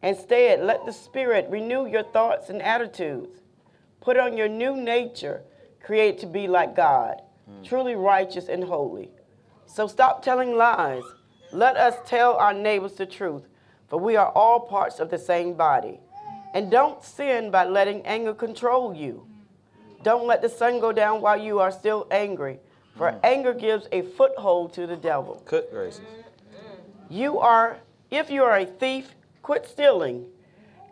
Instead, let the Spirit renew your thoughts and attitudes. Put on your new nature, created to be like God, hmm. truly righteous and holy. So stop telling lies. Let us tell our neighbors the truth, for we are all parts of the same body. And don't sin by letting anger control you. Don't let the sun go down while you are still angry, for hmm. anger gives a foothold to the devil. Good gracious. You are, if you are a thief, quit stealing.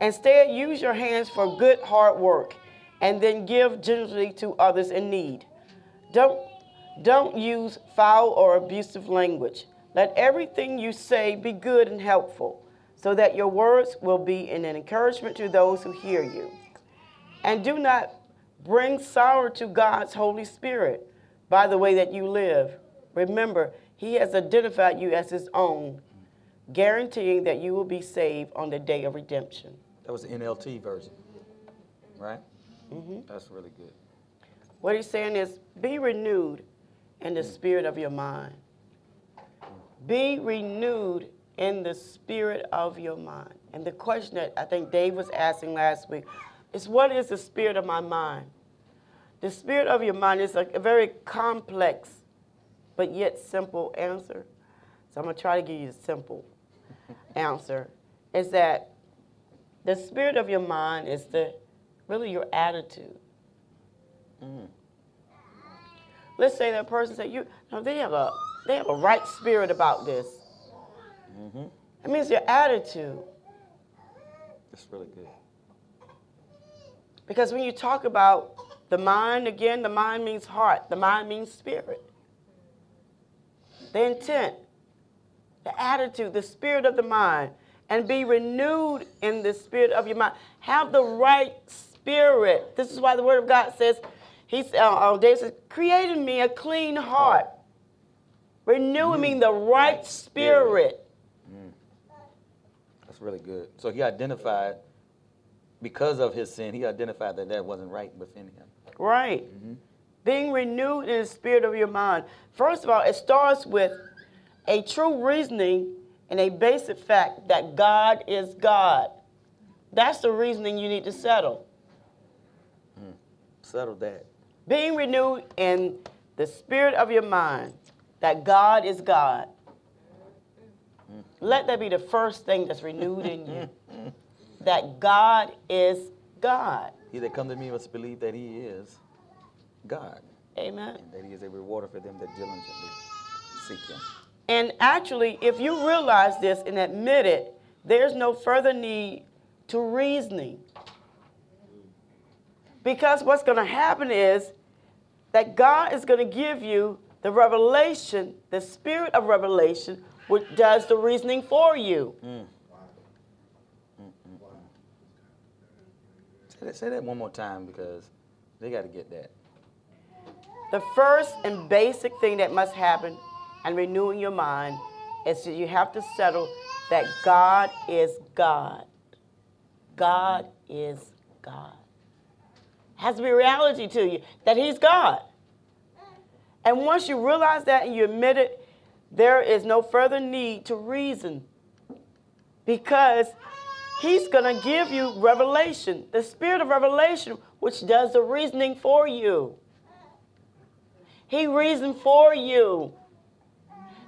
Instead, use your hands for good, hard work, and then give generously to others in need. Don't, don't use foul or abusive language. Let everything you say be good and helpful, so that your words will be an encouragement to those who hear you. And do not bring sorrow to God's Holy Spirit by the way that you live. Remember, He has identified you as His own, guaranteeing that you will be saved on the day of redemption. That was the NLT version, right? Mhm. That's really good. What He's saying is be renewed in the spirit of your mind. Be renewed in the spirit of your mind. And the question that I think Dave was asking last week is what is the spirit of my mind? The spirit of your mind is a, a very complex but yet simple answer. So I'm going to try to give you a simple answer. Is that the spirit of your mind is the really your attitude. Mm. Let's say that person said you no, they have a they have a right spirit about this. Mm-hmm. It means your attitude. That's really good. Because when you talk about the mind, again, the mind means heart, the mind means spirit. The intent, the attitude, the spirit of the mind, and be renewed in the spirit of your mind. Have the right spirit. This is why the Word of God says, He uh, uh, David says, create in me a clean heart. Renewing me the right spirit. That's really good. So he identified, because of his sin, he identified that that wasn't right within him. Right. Being renewed in the spirit of your mind. First of all, it starts with a true reasoning and a basic fact that God is God. That's the reasoning you need to settle. Hmm. Settle that. Being renewed in the spirit of your mind that God is God. Let that be the first thing that's renewed in you. That God is God. He that come to me must believe that he is God, Amen. and that he is a rewarder for them that diligently seek him. And actually, if you realize this and admit it, there's no further need to reasoning. Because what's going to happen is that God is going to give you the revelation, the spirit of revelation, which does the reasoning for you. Say that, say that one more time because they got to get that. The first and basic thing that must happen and renewing your mind is that you have to settle that God is God. God is God. has to be reality to you that He's God. And once you realize that and you admit it, there is no further need to reason because He's going to give you revelation, the spirit of revelation, which does the reasoning for you. He reasoned for you.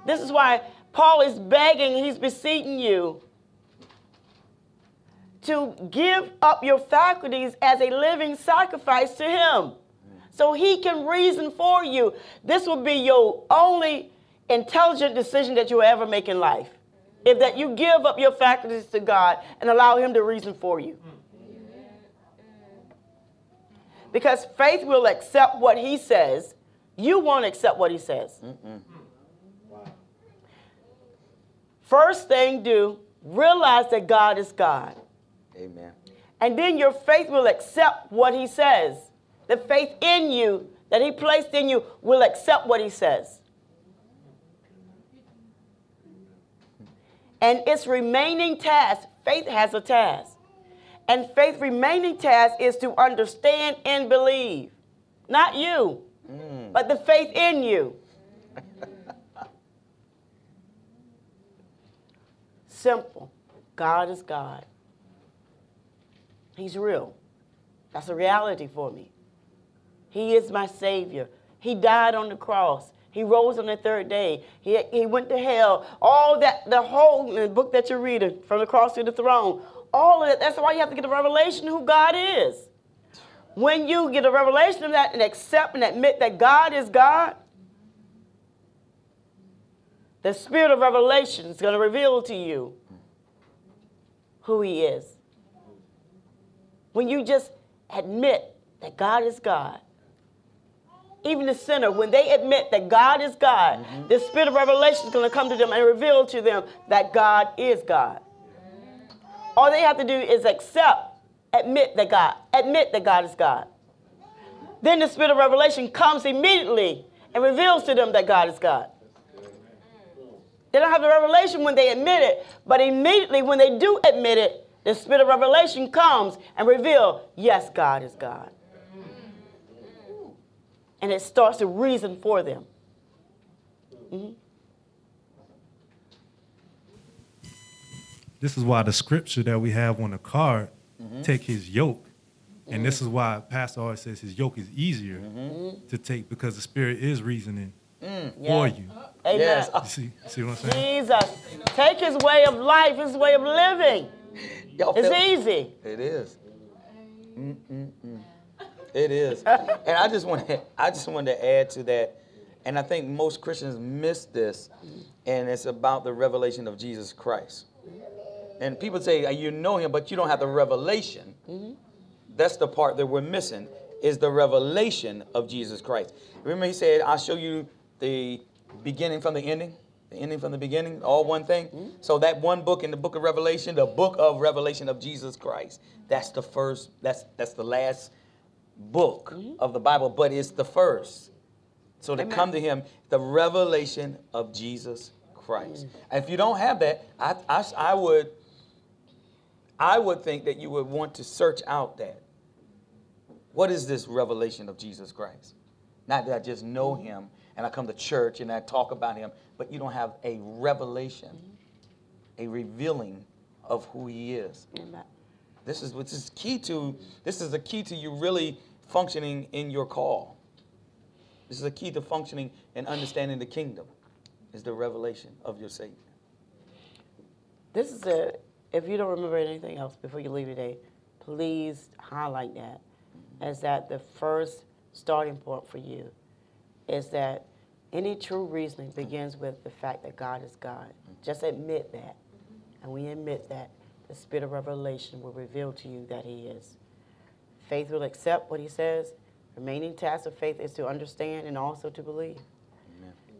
This is why Paul is begging, he's beseeching you to give up your faculties as a living sacrifice to him so he can reason for you. This will be your only intelligent decision that you will ever make in life. If that you give up your faculties to God and allow him to reason for you. Because faith will accept what he says. You won't accept what he says. First thing do, realize that God is God. Amen. And then your faith will accept what he says. The faith in you that he placed in you will accept what he says. And its remaining task, faith has a task. And faith remaining task is to understand and believe. Not you, mm. but the faith in you. Simple. God is God. He's real. That's a reality for me. He is my Savior. He died on the cross. He rose on the third day. He, he went to hell. All that, the whole the book that you're reading, from the cross to the throne, all of that. That's why you have to get a revelation of who God is. When you get a revelation of that and accept and admit that God is God, the spirit of revelation is going to reveal to you who He is. When you just admit that God is God, even the sinner, when they admit that God is God, mm-hmm. the spirit of revelation is going to come to them and reveal to them that God is God. All they have to do is accept, admit that God, admit that God is God. Then the spirit of revelation comes immediately and reveals to them that God is God. They don't have the revelation when they admit it, but immediately when they do admit it, the spirit of revelation comes and reveal, yes, God is God. And it starts to reason for them. Mhm. This is why the scripture that we have on the card, Mm-hmm. take his yoke. And this is why Pastor always says his yoke is easier to take because the Spirit is reasoning for Mm-hmm. Yeah. you. Amen. Yes. You see, see what I'm saying? Jesus, take his way of life, his way of living. Y'all It's feel- easy. It is. Mm-mm-mm. It is. and I just want to, I just wanted to add to that, and I think most Christians miss this, and it's about the revelation of Jesus Christ. And people say "Uh, you know him, but you don't have the revelation. That's the part that we're missing is the revelation of Jesus Christ. Remember, he said, "I'll show you the beginning from the ending." The ending from the beginning, all one thing. Mm-hmm. So that one book in the book of Revelation, the book of Revelation of Jesus Christ, that's the first, that's that's the last book mm-hmm. of the Bible, but it's the first. So to Amen. come to him, the revelation of Jesus Christ. Mm. And if you don't have that, I, I, I would I would think that you would want to search out that. What is this revelation of Jesus Christ? Not that I just know him and I come to church and I talk about him, but you don't have a revelation, a revealing of who he is. Amen. This is which is key to this is the key to you really functioning in your call. This is the key to functioning and understanding the kingdom is the revelation of your Savior. This is a, if you don't remember anything else before you leave today, please highlight that as that the first starting point for you is that any true reasoning begins with the fact that God is God. Just admit that. And we admit that, the spirit of revelation will reveal to you that He is. Faith will accept what He says. Remaining task of faith is to understand and also to believe.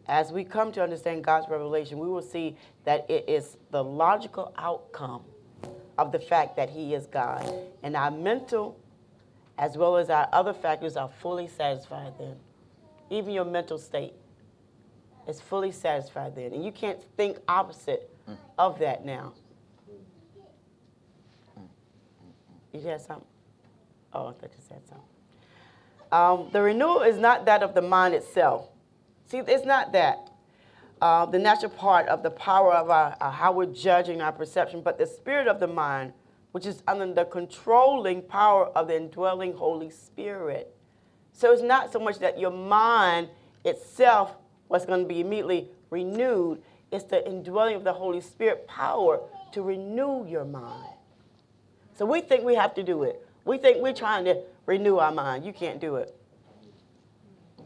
As we come to understand God's revelation, we will see that it is the logical outcome of the fact that He is God. And our mental, as well as our other factors, are fully satisfied then. Even your mental state is fully satisfied then. And you can't think opposite of that now. You had something? Oh, I thought you said something. Um, the renewal is not that of the mind itself. See, it's not that. Uh, the natural part of the power of our, uh, how we're judging our perception, but the spirit of the mind, which is under the controlling power of the indwelling Holy Spirit. So it's not so much that your mind itself was going to be immediately renewed, is the indwelling of the Holy Spirit power to renew your mind. So we think we have to do it. We think we're trying to renew our mind. You can't do it.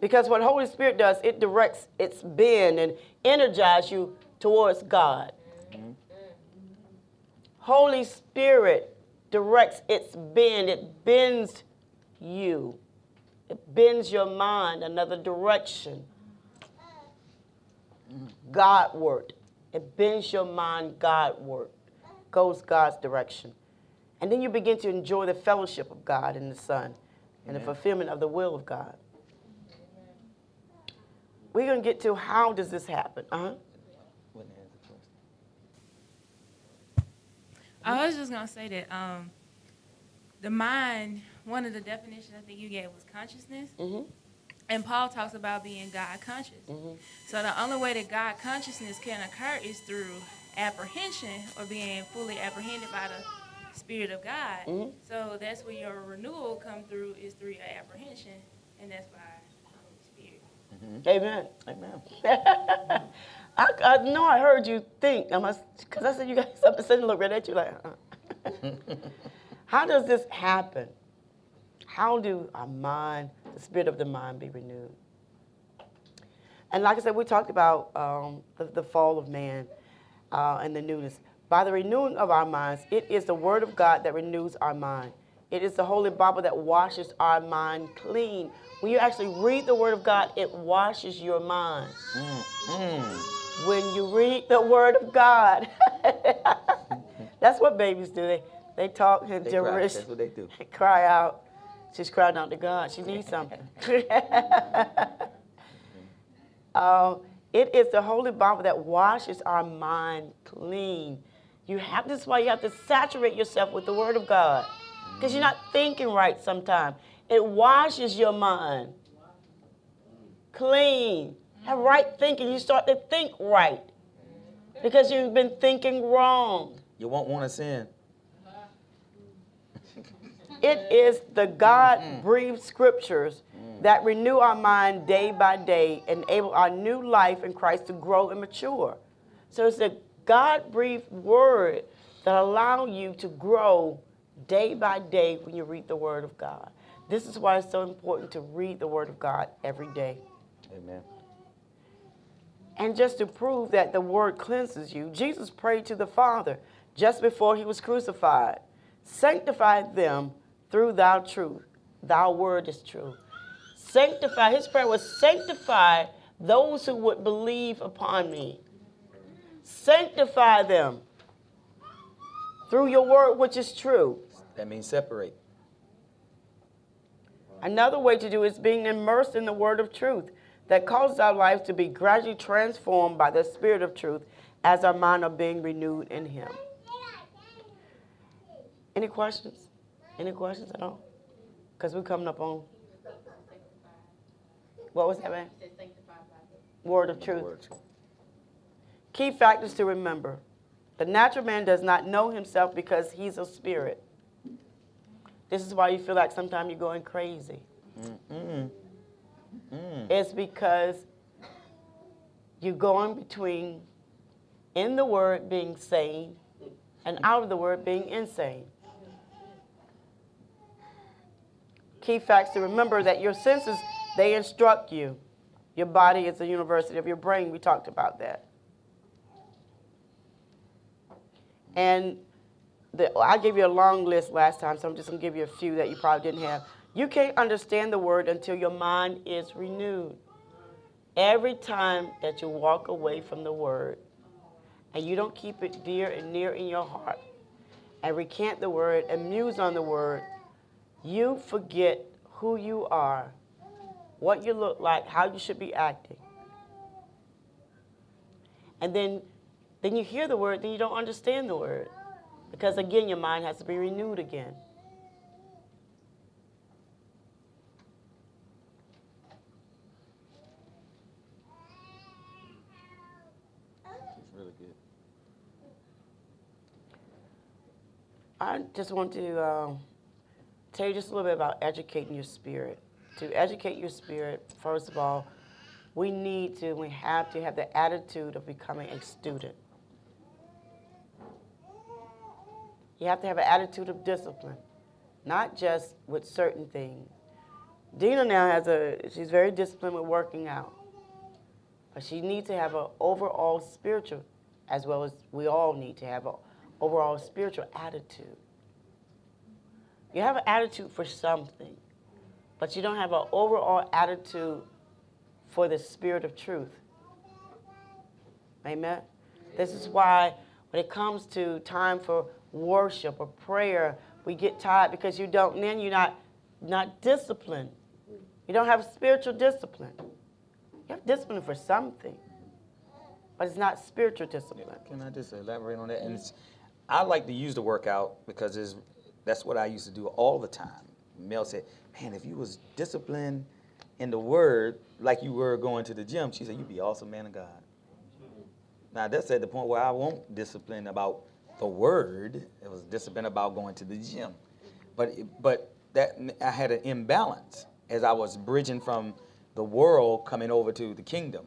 Because what Holy Spirit does, it directs its bend and energize you towards God. Holy Spirit directs its bend. It bends you. It bends your mind another direction. Godward. It bends your mind Godward. Goes God's direction. And then you begin to enjoy the fellowship of God and the Son and the fulfillment of the will of God. We're going to get to how does this happen? Uh-huh. I was just gonna say that um, the mind. One of the definitions I think you gave was consciousness, Mhm. And Paul talks about being God conscious. Mhm. So the only way that God consciousness can occur is through apprehension or being fully apprehended by the Spirit of God. Mhm. So that's where your renewal come through is through your apprehension, and that's by the Holy Spirit. Amen. Amen. I, I know I heard you think. I must, because I said you got something to say and look right at you like, uh. how does this happen? How do our mind, the spirit of the mind, be renewed? And like I said, we talked about um, the, the fall of man uh, and the newness. By the renewing of our minds, it is the Word of God that renews our mind. It is the Holy Bible that washes our mind clean. When you actually read the Word of God, it washes your mind. When you read the Word of God, that's what babies do. They, they talk in They cry. gibberish. That's what they do. They cry out. She's crying out to God. She needs something. Um, it is the Holy Bible that washes our mind clean. You have this is why you have to saturate yourself with the Word of God, because you're not thinking right sometimes. It washes your mind clean. Have right thinking. You start to think right, because you've been thinking wrong. You won't want to sin. It is the God breathed scriptures that renew our mind day by day, enable our new life in Christ to grow and mature. So it's the God breathed word that allow you to grow day by day when you read the word of God. This is why it's so important to read the word of God every day. Amen. And just to prove that the word cleanses you, Jesus prayed to the Father just before he was crucified Sanctify them through thy truth. Thy word is true. Sanctify, his prayer was sanctify those who would believe upon me. Sanctify them through your word, which is true. That means separate. Another way to do is being immersed in the word of truth that causes our lives to be gradually transformed by the spirit of truth as our mind are being renewed in him. Any questions? Any questions at all? Because we're coming up on. What was that, man? Word of truth. Words. Key factors to remember. The natural man does not know himself because he's a spirit. This is why you feel like sometimes you're going crazy. Mm. Mm. It's because you're going between in the word being sane and out of the word being insane. Key facts to remember that your senses, they instruct you. Your body is the university of your brain. We talked about that. And the, I gave you a long list last time, so I'm just going to give you a few that you probably didn't have. You can't understand the word until your mind is renewed. Every time that you walk away from the word and you don't keep it dear and near in your heart and recant the word and muse on the word, you forget who you are, what you look like, how you should be acting. And then, then you hear the word, then you don't understand the word. Because again, your mind has to be renewed again. I just want to uh, tell you just a little bit about educating your spirit. To educate your spirit, first of all, we need to, we have to have the attitude of becoming a student. You have to have an attitude of discipline, not just with certain things. Dina now has a, she's very disciplined with working out. But she needs to have an overall spiritual, as well as we all need to have an overall spiritual attitude. You have an attitude for something, but you don't have an overall attitude for the spirit of truth. Amen. This is why when it comes to time for worship or prayer, we get tired because you don't then you're not not disciplined. You don't have spiritual discipline. You have discipline for something, but it's not spiritual discipline. Can I just elaborate on that? And I like to use the workout because it's, that's what I used to do all the time. Mel said, "Man, if you was disciplined in the Word like you were going to the gym," she said, "You'd be awesome man of God." Now that's at the point where I won't discipline about the Word. It was discipline about going to the gym, but but that I had an imbalance as I was bridging from the world coming over to the kingdom.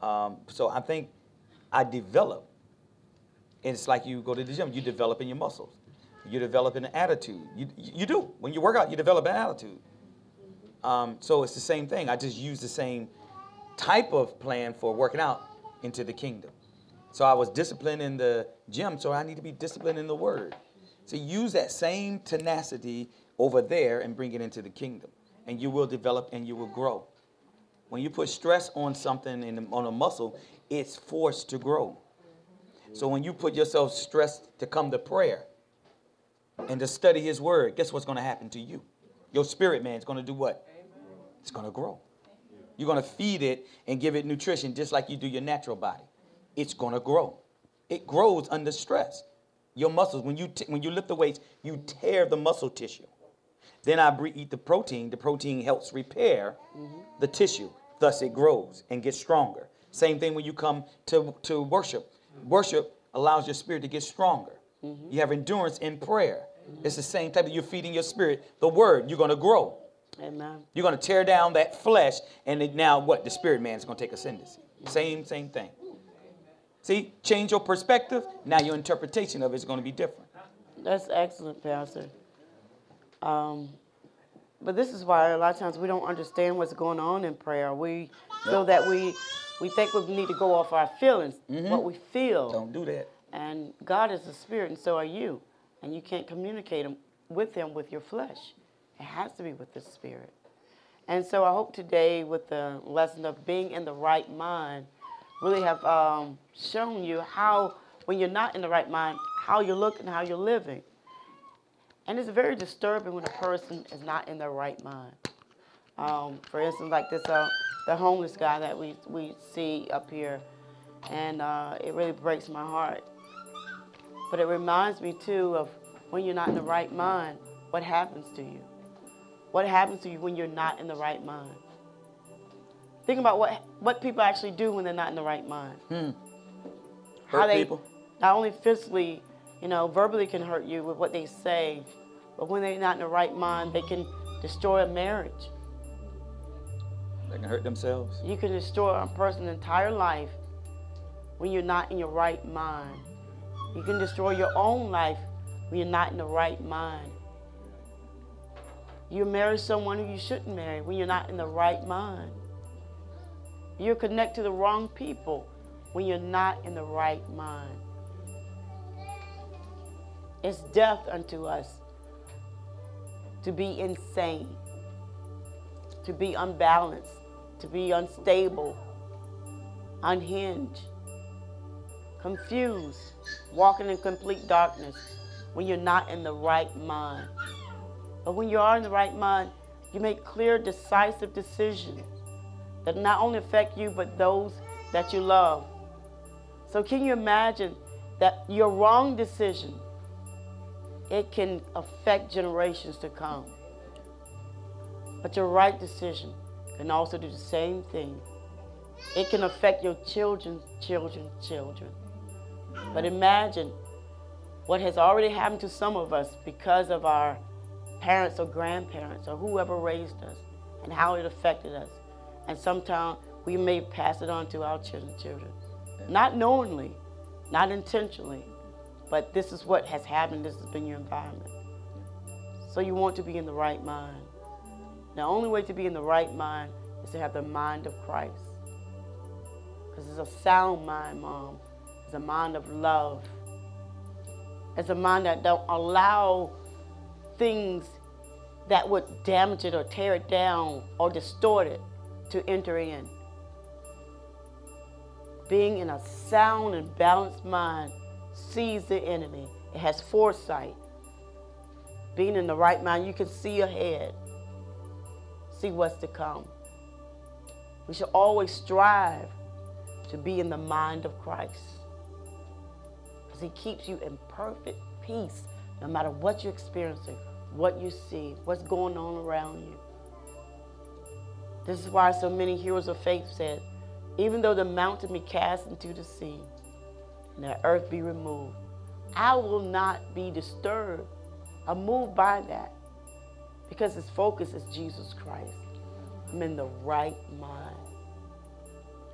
Um, so I think I develop. It's like you go to the gym, you develop in your muscles. You develop an attitude. You, you do. When you work out, you develop an attitude. Um, so it's the same thing. I just use the same type of plan for working out into the kingdom. So I was disciplined in the gym, so I need to be disciplined in the word. So use that same tenacity over there and bring it into the kingdom and you will develop and you will grow. When you put stress on something in on a muscle, it's forced to grow. So when you put yourself stressed to come to prayer and to study His Word, guess what's going to happen to you? Your spirit man is going to do what? It's going to grow. You're going to feed it and give it nutrition just like you do your natural body. It's going to grow. It grows under stress. Your muscles, when you, t- when you lift the weights, you tear the muscle tissue. Then I eat the protein. The protein helps repair mm-hmm. the tissue. Thus, it grows and gets stronger. Same thing when you come to, to worship. Worship allows your spirit to get stronger. Mm-hmm. You have endurance in prayer. Mm-hmm. It's the same type that you're feeding your spirit the word. You're going to grow. Amen. You're going to tear down that flesh, and it, now what? The spirit man is going to take ascendancy. Same, same thing. See, change your perspective. Now your interpretation of it is going to be different. That's excellent, Pastor. Um, but this is why a lot of times we don't understand what's going on in prayer. We feel that we we think we need to go off our feelings, mm-hmm. what we feel. Don't do that. And God is a spirit, and so are you. And you can't communicate with Him with your flesh. It has to be with the spirit. And so I hope today, with the lesson of being in the right mind, really have um, shown you how, when you're not in the right mind, how you're looking, how you're living. And it's very disturbing when a person is not in their right mind. Um, for instance, like this, uh, the homeless guy that we, we see up here, and uh, it really breaks my heart. But it reminds me too of when you're not in the right mind, what happens to you? What happens to you when you're not in the right mind? Think about what what people actually do when they're not in the right mind. Hmm. How they people. not only physically, you know, verbally can hurt you with what they say, but when they're not in the right mind, they can destroy a marriage. They can hurt themselves. You can destroy a person's entire life when you're not in your right mind. You can destroy your own life when you're not in the right mind. You marry someone who you shouldn't marry when you're not in the right mind. You connect to the wrong people when you're not in the right mind. It's death unto us to be insane, to be unbalanced, to be unstable, unhinged, confused, walking in complete darkness when you're not in the right mind. But when you are in the right mind, you make clear, decisive decisions that not only affect you, but those that you love. So, can you imagine that your wrong decision it can affect generations to come. But your right decision can also do the same thing. It can affect your children's children's children. But imagine what has already happened to some of us because of our parents or grandparents or whoever raised us and how it affected us. And sometimes we may pass it on to our children, children. Not knowingly, not intentionally, but this is what has happened, this has been your environment. So you want to be in the right mind. The only way to be in the right mind is to have the mind of Christ. Because it's a sound mind, Mom. It's a mind of love. It's a mind that don't allow things that would damage it or tear it down or distort it to enter in. Being in a sound and balanced mind sees the enemy. It has foresight. Being in the right mind, you can see ahead, see what's to come. We should always strive to be in the mind of Christ. Because he keeps you in perfect peace no matter what you're experiencing, what you see, what's going on around you. This is why so many heroes of faith said, even though the mountain be cast into the sea and the earth be removed, I will not be disturbed or moved by that because his focus is Jesus Christ. I'm in the right mind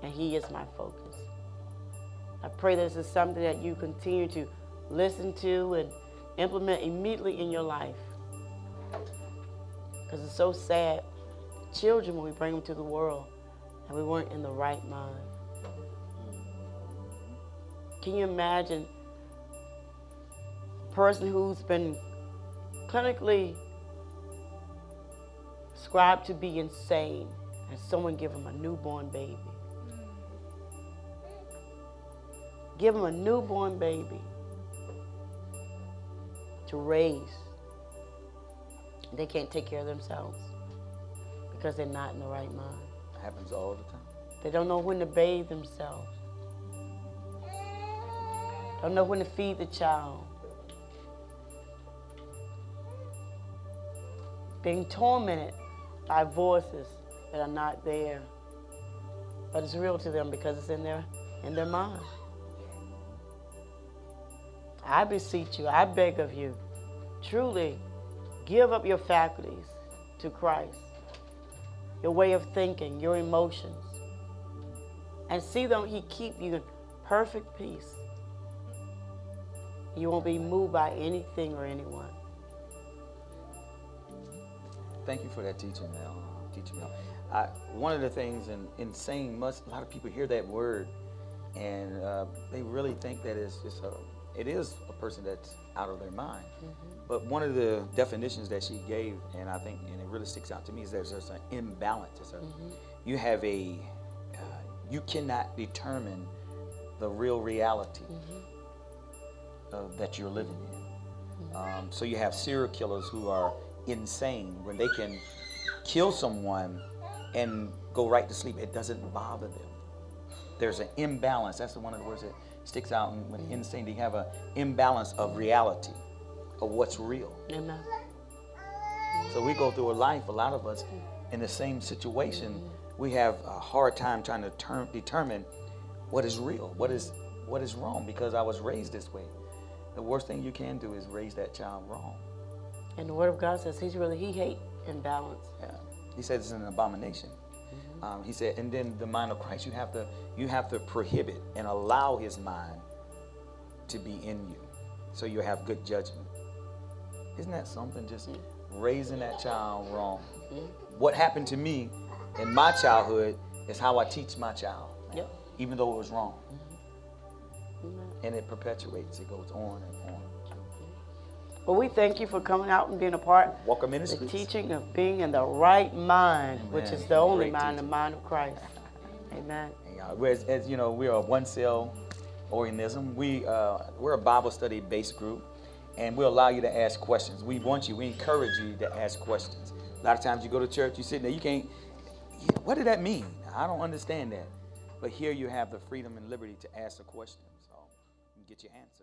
and he is my focus. I pray this is something that you continue to listen to and implement immediately in your life. Because it's so sad. Children, when we bring them to the world, and we weren't in the right mind. Can you imagine a person who's been clinically described to be insane and someone give them a newborn baby? Give them a newborn baby to raise. They can't take care of themselves because they're not in the right mind. It happens all the time. They don't know when to bathe themselves. Don't know when to feed the child. Being tormented by voices that are not there. But it's real to them because it's in their in their mind. I beseech you, I beg of you, truly give up your faculties to Christ, your way of thinking, your emotions, and see them He keep you in perfect peace. You won't be moved by anything or anyone. Thank you for that teaching, Mel. Teaching Mel. I, one of the things in, in saying a lot of people hear that word and uh, they really think that it's just a, it is a person that's out of their mind. But one of the definitions that she gave, and I think, and it really sticks out to me, is there's, there's an imbalance. A, You have a, uh, you cannot determine the real reality uh, that you're living in. Um, so you have serial killers who are insane when they can kill someone and go right to sleep. It doesn't bother them. There's an imbalance. That's the one of the words that sticks out. And when insane, they have an imbalance of reality, of what's real. Amen. So we go through a life, a lot of us, in the same situation. We have a hard time trying to term, determine what is real, what is what is wrong, because I was raised this way. The worst thing you can do is raise that child wrong. And the Word of God says He's really He hate imbalance. Yeah. He says it's an abomination. Um, he said, and then the mind of Christ, you have to you have to prohibit and allow His mind to be in you, so you have good judgment. Isn't that something? Just raising that child wrong. What happened to me in my childhood is how I teach my child, Yep. even though it was wrong, and it perpetuates. It goes on and on. Well, we thank you for coming out and being a part Walker of the Ministries. teaching of being in the right mind, which is the only Great mind, the mind of Christ. Amen. Uh, whereas, as you know, we are a one cell organism. We uh, we're a Bible study based group, and we allow you to ask questions. We want you, we encourage you to ask questions. A lot of times you go to church, you sit there, you can't. What did that mean? I don't understand that. But here you have the freedom and liberty to ask a question, so get your answer. Amen.